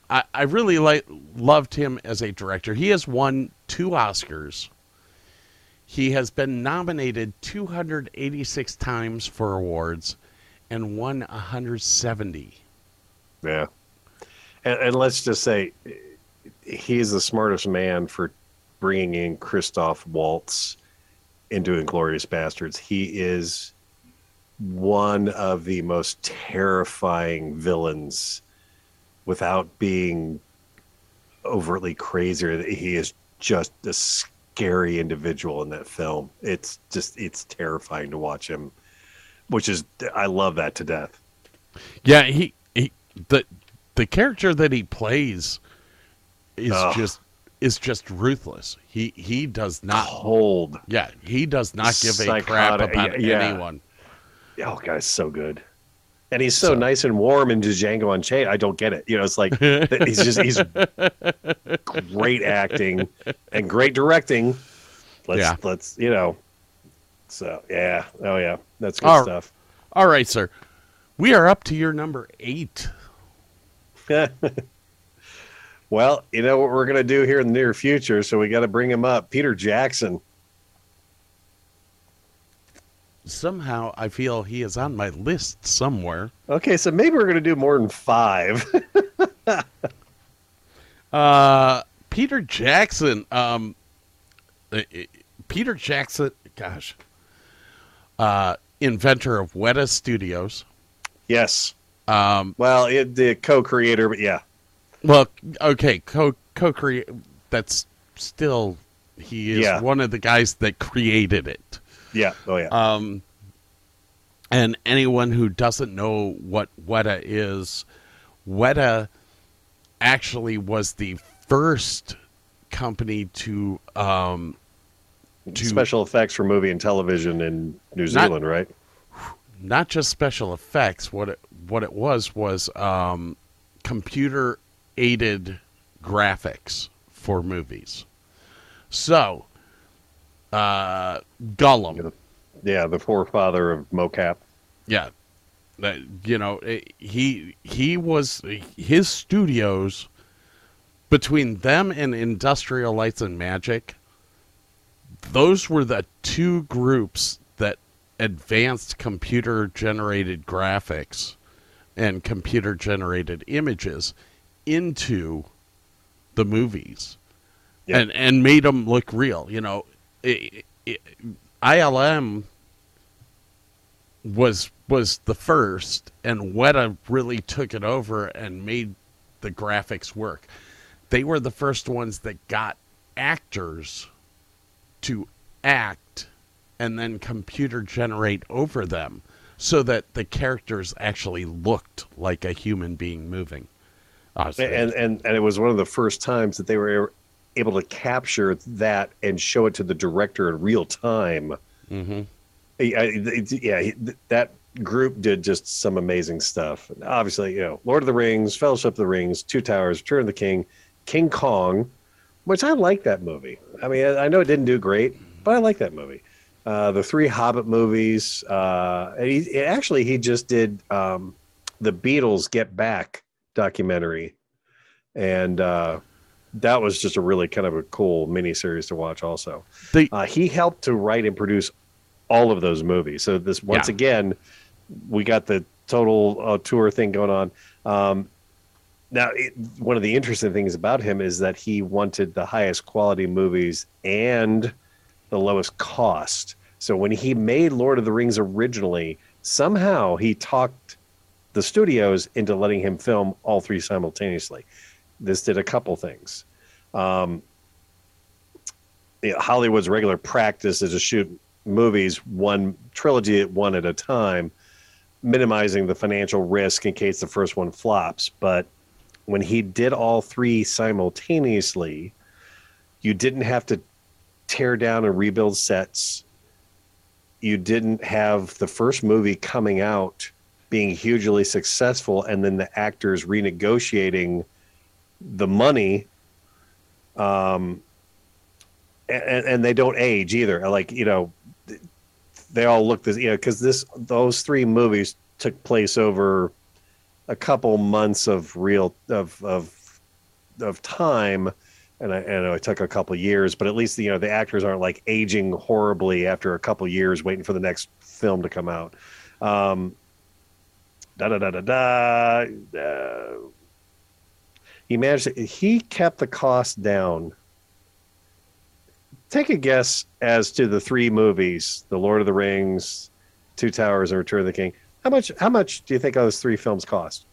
I, I really like loved him as a director. He has won two Oscars. He has been nominated 286 times for awards and won 170. Yeah. And, and let's just say he's the smartest man for bringing in Christoph Waltz into Inglourious Basterds. He is one of the most terrifying villains without being overtly crazy. He is just a scary individual in that film. It's just, it's terrifying to watch him, which is, I love that to death. Yeah, he, he the the character that he plays is Ugh. just is just ruthless. He he does not hold. yeah, he does not give a crap about yeah, anyone. Oh, guy's so good. And he's so, nice and warm in Django Unchained. I don't get it. You know, it's like he's just he's great acting and great directing. Let's Yeah. let's you know. So yeah, oh yeah, that's good All- stuff. All right, sir. We are up to your number 8. well, you know what we're gonna do here in the near future, so we got to bring him up. Peter Jackson. Somehow I feel he is on my list somewhere. Okay, so maybe we're gonna do more than five. Uh, Peter Jackson. Um, uh, uh, Peter Jackson. Gosh. Uh, inventor of Weta Studios. yes. Um, Well, it, the co-creator, but yeah, well, okay, co co create. That's still he is Yeah. one of the guys that created it. yeah, oh yeah. Um, and anyone who doesn't know what Weta is, Weta actually was the first company to um, to Special effects for movie and television in New Not- Zealand, right? not just special effects. What it what it was was um, computer aided graphics for movies. So, uh, Gollum. Yeah, the forefather of mocap. Yeah, that you know eh, he he was his studios between them and Industrial Lights and Magic. Those were the two groups that advanced computer generated graphics and computer generated images into the movies and and made them look real you know it, it, ILM was was the first and Weta really took it over and made the graphics work. They were the first ones that got actors to act and then computer generate over them so that the characters actually looked like a human being moving. And and and it was one of the first times that they were able to capture that and show it to the director in real time. Mhm. Yeah, yeah, that group did just some amazing stuff. Obviously, you know, Lord of the Rings, Fellowship of the Rings, Two Towers, Return of the King, King Kong, which I like that movie. I mean, I I know it didn't do great, but I like that movie. Uh, the three Hobbit movies. Uh, and he actually he just did um, the Beatles Get Back documentary, and uh, that was just a really kind of a cool miniseries to watch. Also, They- uh, he helped to write and produce all of those movies. So this once Yeah. again, we got the total uh, tour thing going on. Um, now, it, one of the interesting things about him is that he wanted the highest quality movies and the lowest cost. So when he made Lord of the Rings originally, somehow he talked the studios into letting him film all three simultaneously. This did a couple things. Um, you know, Hollywood's regular practice is to shoot movies one trilogy at one at a time, minimizing the financial risk in case the first one flops. But when he did all three simultaneously, you didn't have to tear down and rebuild sets. You didn't have the first movie coming out being hugely successful and then the actors renegotiating the money um and, and they don't age either like you know they all look this you know because this those three movies took place over a couple months of real of of of time, and I, I know it took a couple years, but at least you know the actors aren't like aging horribly after a couple years waiting for the next film to come out. Um, da da da da da. Uh, he managed. To, he kept the cost down. Take a guess as to the three movies: The Lord of the Rings, Two Towers, and Return of the King. How much? How much do you think those three films cost?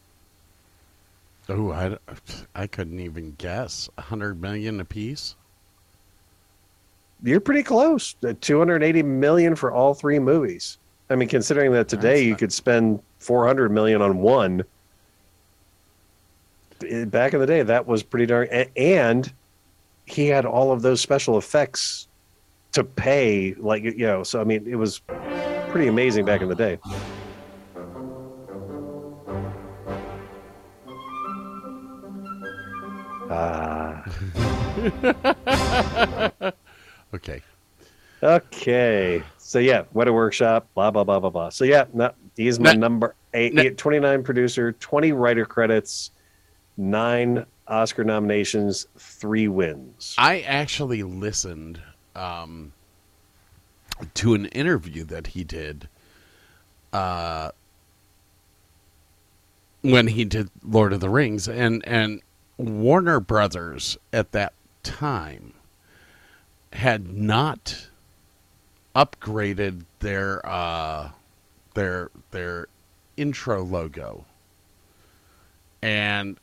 Oh, I, I couldn't even guess. A hundred million apiece. You're pretty close. Uh, 280 million for all three movies. I mean, considering that today you could spend 400 million on one. Back in the day, that was pretty darn. And he had all of those special effects to pay, like you know. So I mean, it was pretty amazing back in the day. Ah. Okay. Okay. So yeah, Weta Workshop, blah blah blah blah blah. So yeah, no, he's my No- number eight, no- eight- 29 producer, 20 writer credits, nine Oscar nominations, three wins. I actually listened um, to an interview that he did uh, when he did Lord of the Rings, and and Warner Brothers at that time had not upgraded their uh, their their intro logo, and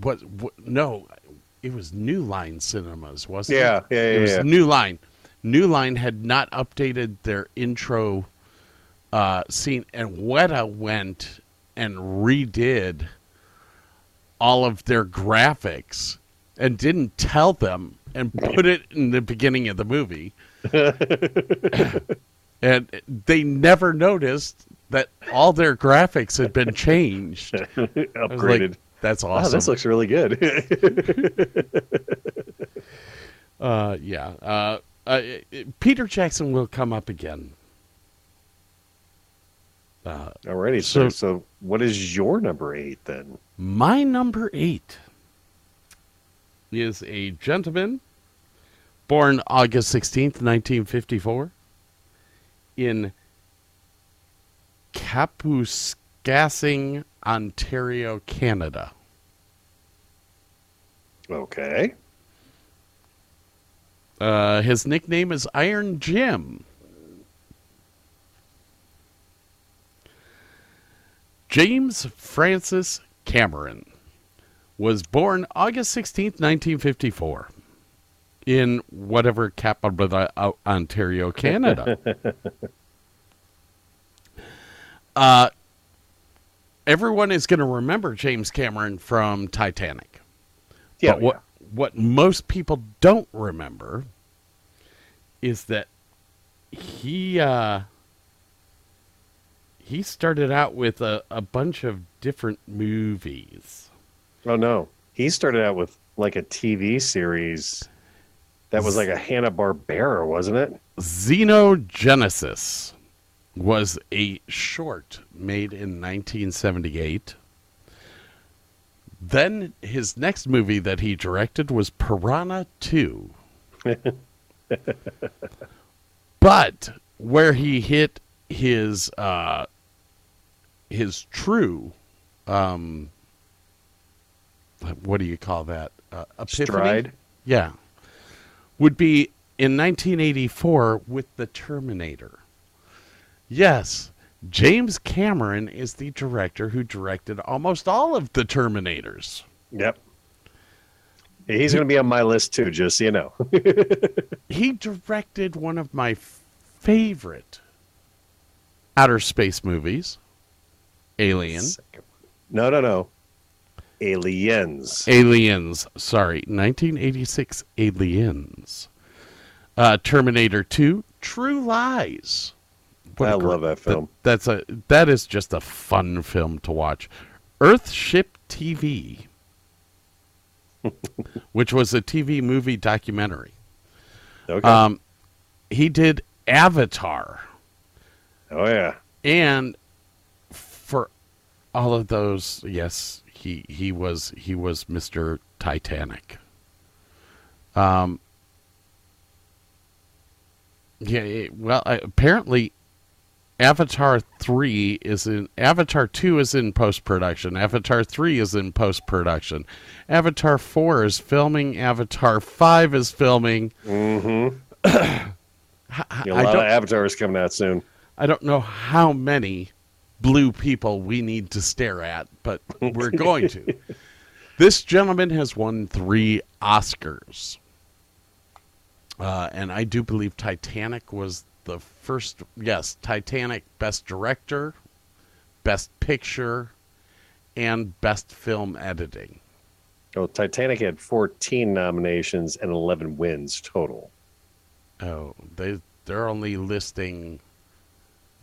what, what no it was new line cinemas wasn't Yeah, it? yeah, yeah, it was yeah. new line. New line had not updated their intro uh scene and weta went and redid all of their graphics and didn't tell them and put it in the beginning of the movie and they never noticed that all their graphics had been changed was like, Upgraded. that's wow, awesome. this looks really good. uh, yeah. Uh, uh, Peter Jackson will come up again. Uh, Alrighty, So- so so what is your number eight then? my number eight is a gentleman born August 16th, 1954, in Kapuskasing, Ontario, Canada. Okay. Uh, his nickname is Iron Jim. James Francis Cameron was born August 16th, 1954, in whatever capital, of Ontario, Canada. uh, everyone is going to remember James Cameron from Titanic. Yeah. But what what most people don't remember is that he uh, he started out with a, a bunch of different movies. Oh no, he started out with like a TV series that was like a Hanna Barbera, wasn't it? Xenogenesis was a short made in 1978. Then his next movie that he directed was Piranha 2. but where he hit his uh his true um what do you call that? Uh, epiphany? Stride. Yeah. Would be in 1984 with The Terminator. Yes, James Cameron is the director who directed almost all of the Terminators. Yep. He's going to be on my list too, just so you know. He directed one of my favorite outer space movies, Alien. No, no, no. Aliens. Aliens, sorry, 1986 Aliens. Uh, Terminator 2, True Lies. What I love that film. that's a that is just a fun film to watch. Earthship TV, which was a TV movie documentary. Okay. Um, he did Avatar, oh yeah. and for all of those, yes, he he was he was Mr. Titanic. Um. Yeah. it- well, I, apparently, Avatar three is in Avatar two is in post production. Avatar three is in post production. Avatar four is filming. Avatar five is filming. Mm-hmm. I, a lot of avatars coming out soon. I don't know how many blue people we need to stare at, but we're going to. This gentleman has won three Oscars. Uh, and I do believe Titanic was the first. Yes, Titanic Best Director, Best Picture, and Best Film Editing. Oh, Titanic had 14 nominations and 11 wins total. Oh, they they're only listing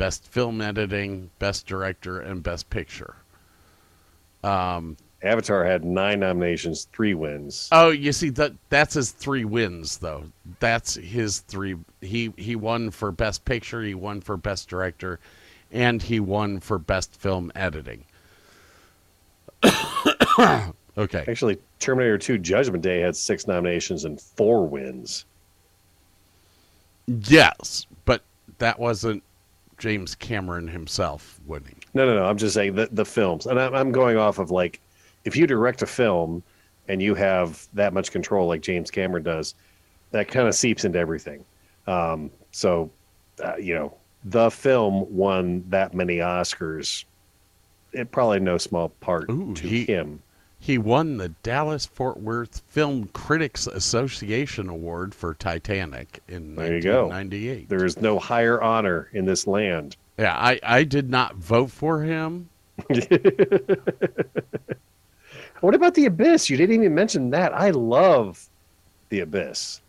Best Film Editing, Best Director, and Best Picture. Um, Avatar had nine nominations, three wins. Oh, you see that that's his three wins though. That's his three. He he won for best picture, he won for best director, and he won for best film editing. okay. Actually, Terminator 2 Judgment Day had six nominations and four wins. Yes, but that wasn't James Cameron himself winning. No, no, no. I'm just saying the, the films. And I'm, I'm going off of like, if you direct a film and you have that much control like James Cameron does, that kind of seeps into everything. Um, so, uh, you know, the film won that many Oscars. It probably no small part Ooh, to he- him. He won the Dallas Fort Worth Film Critics Association Award for Titanic in There you go. 1998. There is no higher honor in this land. Yeah, I, I did not vote for him. What about the Abyss? You didn't even mention that. I love the Abyss.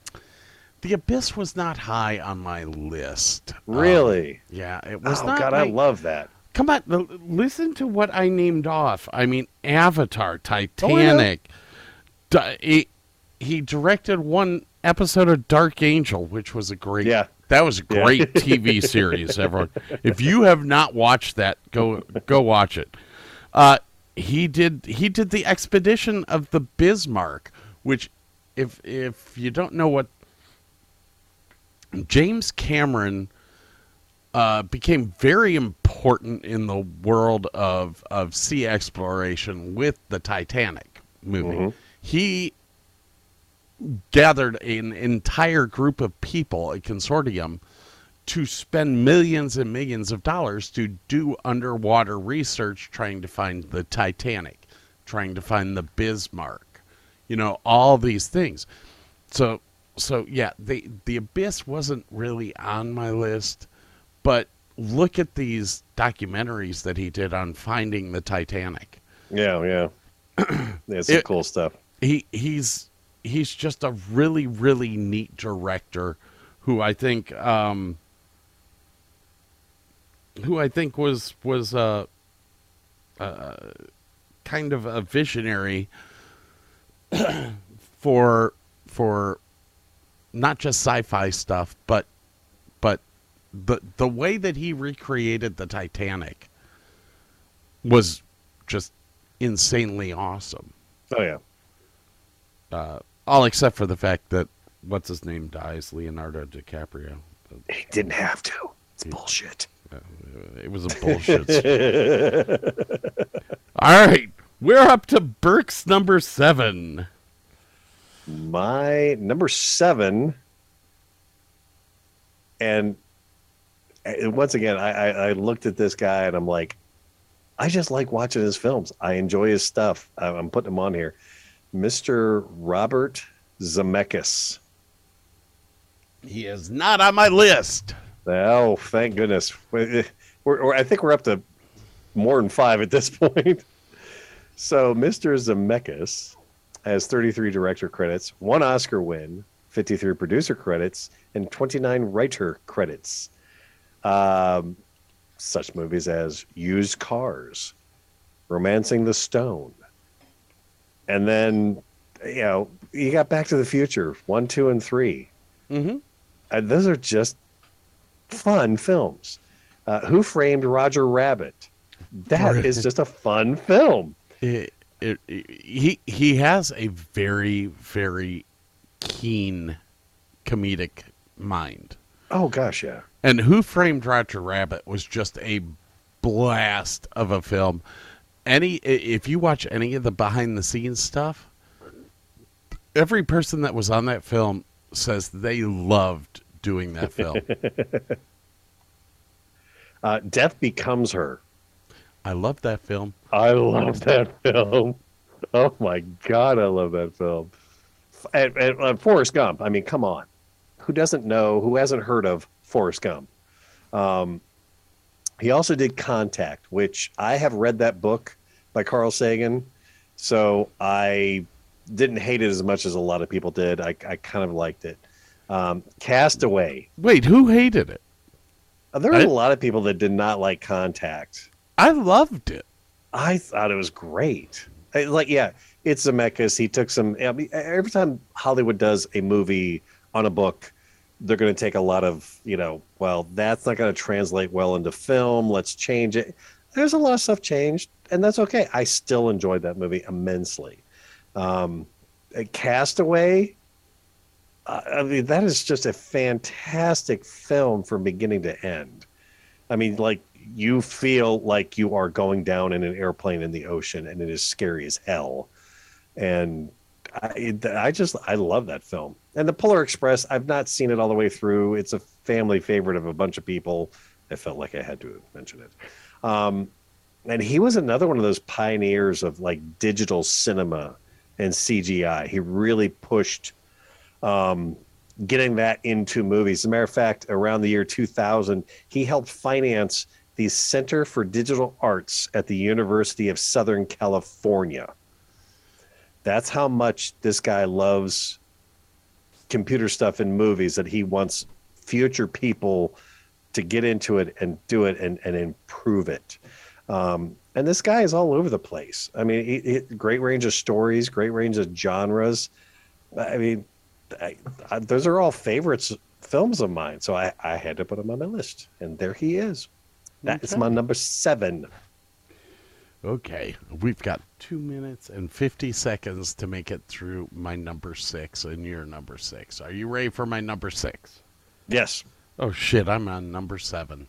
The Abyss was not high on my list. Um, Really? yeah, it was oh not. God, I love that. Come on, listen to what I named off. I mean, Avatar, Titanic. Oh. Di- he, he directed one episode of Dark Angel, which was a great. Yeah. That was a Yeah. great TV series. Everyone, if you have not watched that, go go watch it. Uh, he did he did the expedition of the Bismarck, which, if if you don't know what James Cameron uh, became very important in the world of, of sea exploration with the Titanic movie. He gathered an entire group of people, a consortium, to spend millions and millions of dollars to do underwater research trying to find the Titanic, trying to find the Bismarck, you know, all these things. So so yeah, the the abyss wasn't really on my list, but look at these documentaries that he did on finding the Titanic. Yeah, yeah. It's some It- cool stuff. He he's he's just a really really neat director who I think um who I think was was uh, uh kind of a visionary for for not just sci-fi stuff but but the the way that he recreated the Titanic was just insanely awesome. Oh yeah. Uh, all except for the fact that what's his name dies, Leonardo DiCaprio. He didn't have to. It's bullshit. It was a bullshit. all right, we're up to Burke's number seven. My number seven, and once again, I, I, I looked at this guy and I'm like, I just like watching his films. I enjoy his stuff. I'm putting him on here. Mr. Robert Zemeckis. He is not on my list. Oh, thank goodness. We're, we're, I think we're up to more than five at this point. So, Mr. Zemeckis has 33 director credits, one Oscar win, 53 producer credits, and 29 writer credits. Um, such movies as Used Cars, Romancing the Stone, and then, you know, you got Back to the Future, one, two, and 3 Mm-hmm. and those are just fun films. Uh, Who Framed Roger Rabbit? That is just a fun film. It, it, he he has a very very keen comedic mind. Oh gosh, yeah. And Who Framed Roger Rabbit was just a blast of a film. Any if you watch any of the behind the scenes stuff, every person that was on that film says they loved doing that film. Uh, Death Becomes Her. I love that film. I love that film. Oh my god, I love that film. F- And, and uh, Forrest Gump. I mean, come on. Who doesn't know? Who hasn't heard of Forrest Gump? Um, he also did Contact, which I have read that book by Carl Sagan, so I didn't hate it as much as a lot of people did. I, I kind of liked it. Um, Castaway. Wait, who hated it? Uh, There were I- a lot of people that did not like Contact. I loved it. I thought it was great. I- Like, yeah, it's Zemeckis. He took some. I mean, every time Hollywood does a movie on a book, they're going to take a lot of, you know, well, that's not going to translate well into film. Let's change it. There's a lot of stuff changed, and that's okay. I still enjoyed that movie immensely. Um, Castaway. I mean, that is just a fantastic film from beginning to end. I mean, like you feel like you are going down in an airplane in the ocean, and it is scary as hell. And I, I just I love that film. And the Polar Express, I've not seen it all the way through. It's a family favorite of a bunch of people. I felt like I had to mention it. Um, and he was another one of those pioneers of like digital cinema and CGI. He really pushed um, getting that into movies. As a matter of fact, around the year 2000, he helped finance the Center for Digital Arts at the University of Southern California. That's how much this guy loves computer stuff in movies that he wants future people to get into it and do it and, and improve it. Um, and this guy is all over the place. I mean, he, he, great range of stories, great range of genres. I mean, I, I, those are all favorites films of mine. So I, I had to put him on my list, and there he is. That is Okay. my number seven. Okay, we've got two minutes and 50 seconds to make it through my number six and your number six. Are you ready for my number six? Yes, Oh, shit, I'm on number seven.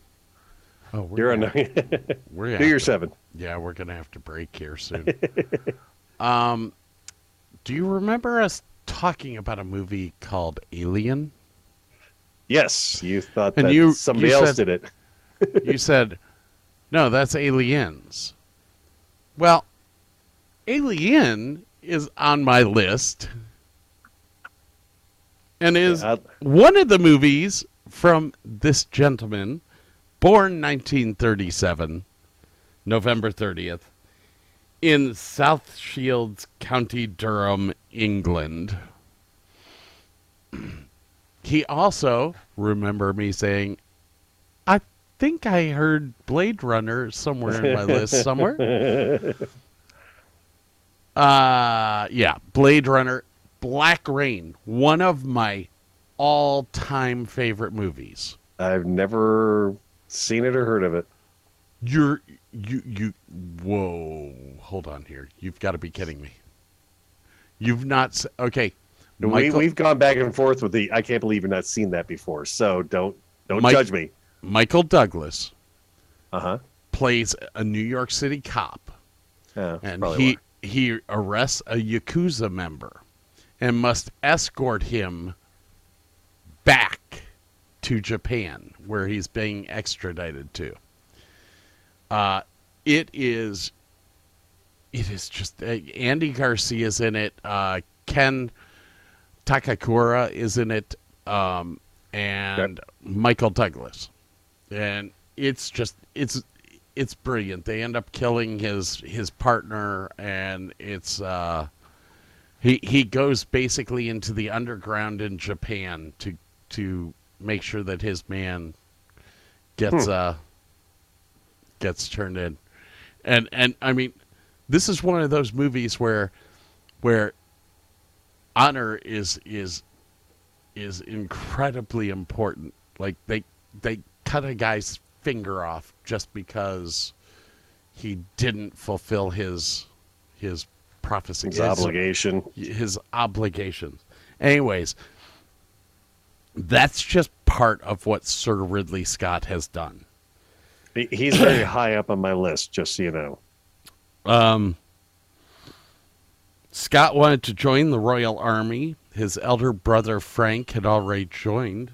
Oh, we're you're on. we're Do your to- seven. Yeah, we're going to have to break here soon. um, do you remember us talking about a movie called Alien? Yes, you thought And that you- somebody you else said- did it. you said, no, that's Aliens. Well, Alien is on my list and is Yeah, one of the movies from this gentleman, born 1937, November 30th, in South Shields, County Durham, England. He also, remember me saying, think I heard Blade Runner somewhere in my list somewhere. Uh yeah, Blade Runner, Black Rain, one of my all-time favorite movies. I've never seen it or heard of it. You're you you whoa, hold on here. You've got to be kidding me. You've not okay. we, we've gone back and forth with the. I can't believe you've not seen that before. So don't don't Mike- judge me. Michael Douglas Uh huh. plays a New York City cop Yeah, and he he arrests a yakuza member and must escort him back to Japan where he's being extradited to. Uh, it is it is just uh, Andy Garcia's in it. Uh, Ken Takakura is in it, um, and Michael Douglas, and it's just it's it's brilliant. They end up killing his his partner, and it's uh, he he goes basically into the underground in Japan to to make sure that his man gets uh gets turned in, and and I mean, this is one of those movies where where honor is is is incredibly important. Like they they cut a guy's finger off just because he didn't fulfill his his prophecy. His obligation. his obligations. Anyways, that's just part of what Sir Ridley Scott has done. He's very high up on my list, just so you know. Um, Scott wanted to join the Royal Army. His elder brother Frank had already joined.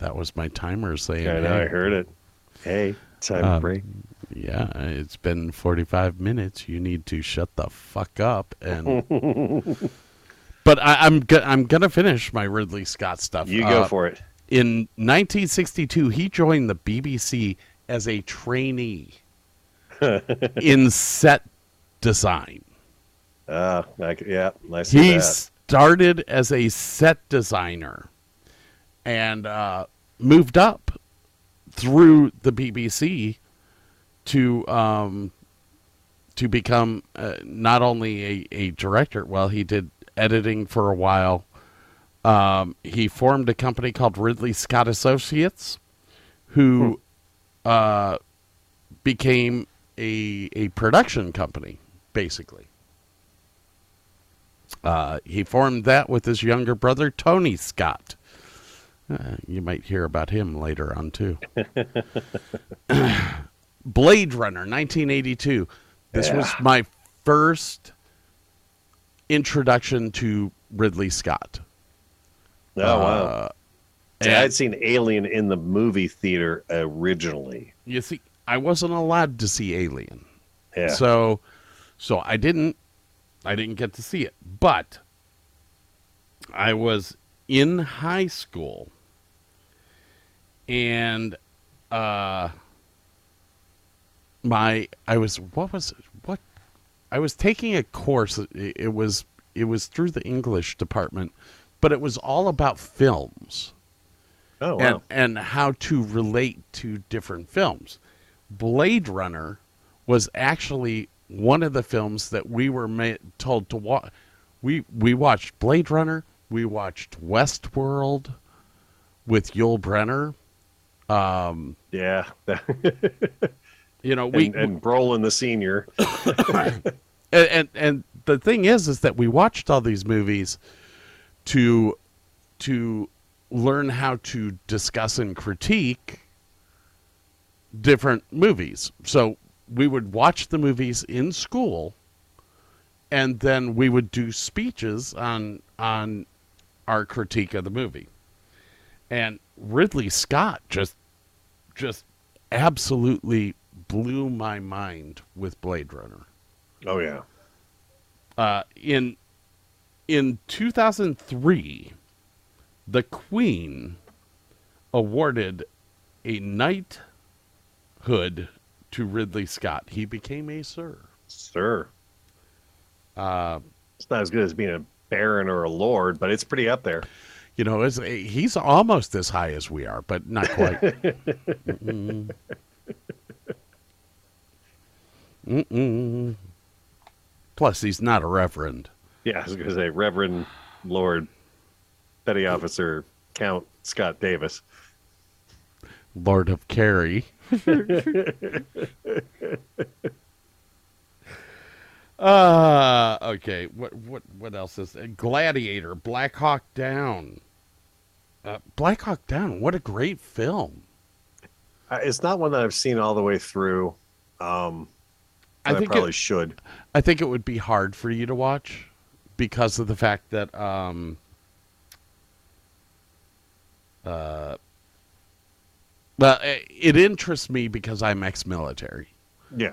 That was my timer saying, I know, I heard it. Hey, time to Um, break. Yeah, it's been 45 minutes. You need to shut the fuck up and But I, I'm go- I'm to finish my Ridley Scott stuff. You go Uh, for it. In 1962, he joined the BBC as a trainee in set design. Uh, c yeah, see He started as a set designer and uh, moved up through the BBC to um, to become uh, not only a, a director. Well, he did editing for a while. Um, he formed a company called Ridley Scott Associates, who uh, became a a production company, basically. Uh, he formed that with his younger brother Tony Scott. Uh, you might hear about him later on too. Blade Runner, 1982. This was my first introduction to Ridley Scott. Oh wow! Uh, See, I'd seen Alien in the movie theater originally. you see, I wasn't allowed to see Alien. Yeah. So so I didn't I didn't get to see it. But I was in high school and uh my I was what was what I was taking a course it, it was it was through the English department but it was all about films oh and, wow! and how to relate to different films. Blade Runner was actually one of the films that we were ma- told to watch. We we watched Blade Runner. We watched Westworld with Yul Brynner. Um, yeah, you know, we and, and Brolin the senior. and, and and the thing is is that we watched all these movies to to learn how to discuss and critique different movies. So we would watch the movies in school and then we would do speeches on on our critique of the movie. And ridley scott just just absolutely blew my mind with blade runner Oh yeah. uh, in in 2003, the Queen awarded a knighthood to Ridley Scott. He became a sir. Sir. Uh, It's not as good as being a baron or a lord, but it's pretty up there. You know, it's, he's almost as high as we are, but not quite. Mm-mm. Mm-mm. Plus, he's not a reverend. Yeah, I was going to say Reverend Lord Petty Officer Count Scott Davis. Lord of Kerry. uh okay. What what what else is Gladiator, Black Hawk Down. Uh, Black Hawk Down, what a great film. Uh, It's not one that I've seen all the way through. Um, I I, probably it- should. I think it would be hard for you to watch because of the fact that um uh well, it it interests me because I'm ex-military. Yeah.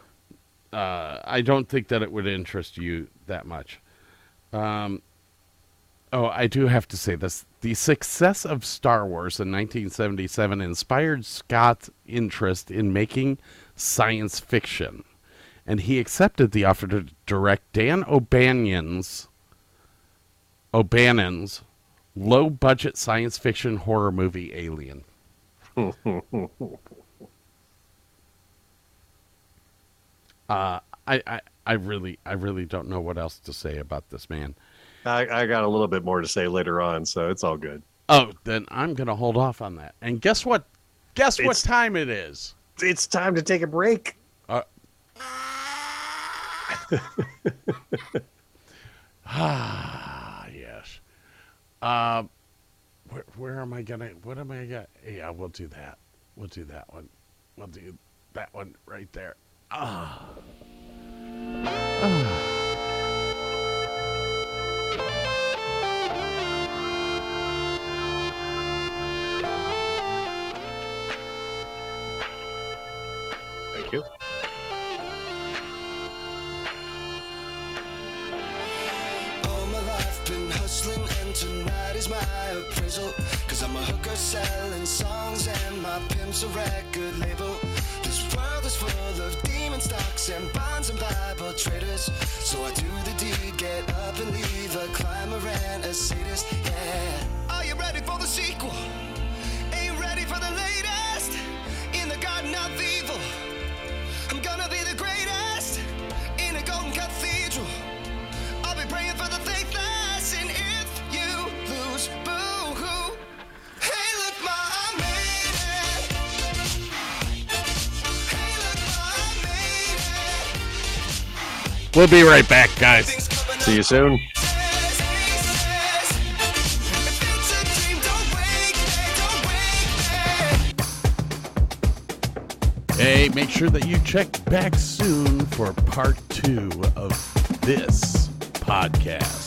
uh, I don't think that it would interest you that much. Um, oh, I do have to say this: the success of Star Wars in 1977 inspired Scott's interest in making science fiction, and he accepted the offer to direct Dan O'Banion's O'Bannon's low-budget science fiction horror movie Alien. Uh, I, I, I really, I really don't know what else to say about this man. I, I got a little bit more to say later on, so it's all good. Oh, then I'm gonna hold off on that. And guess what? Guess what It's- time it is? It's time to take a break. Uh, ah, yes. Um, where, where am I gonna? What am I gonna? Yeah, we'll do that. We'll do that one. We'll do that one right there. Ah. Thank you. All my life been hustling and tonight is my appraisal. Cause I'm a hooker selling songs and my pimp's a record label. This world is full of demon stocks and bonds and Bible traders. So I do the deed, get up and leave a climber and a sadist, yeah. Are you ready for the sequel? We'll be right back, guys. See you soon. Says, he says, if it's a dream, don't wake me, don't wake me. Hey, make sure that you check back soon for part two of this podcast.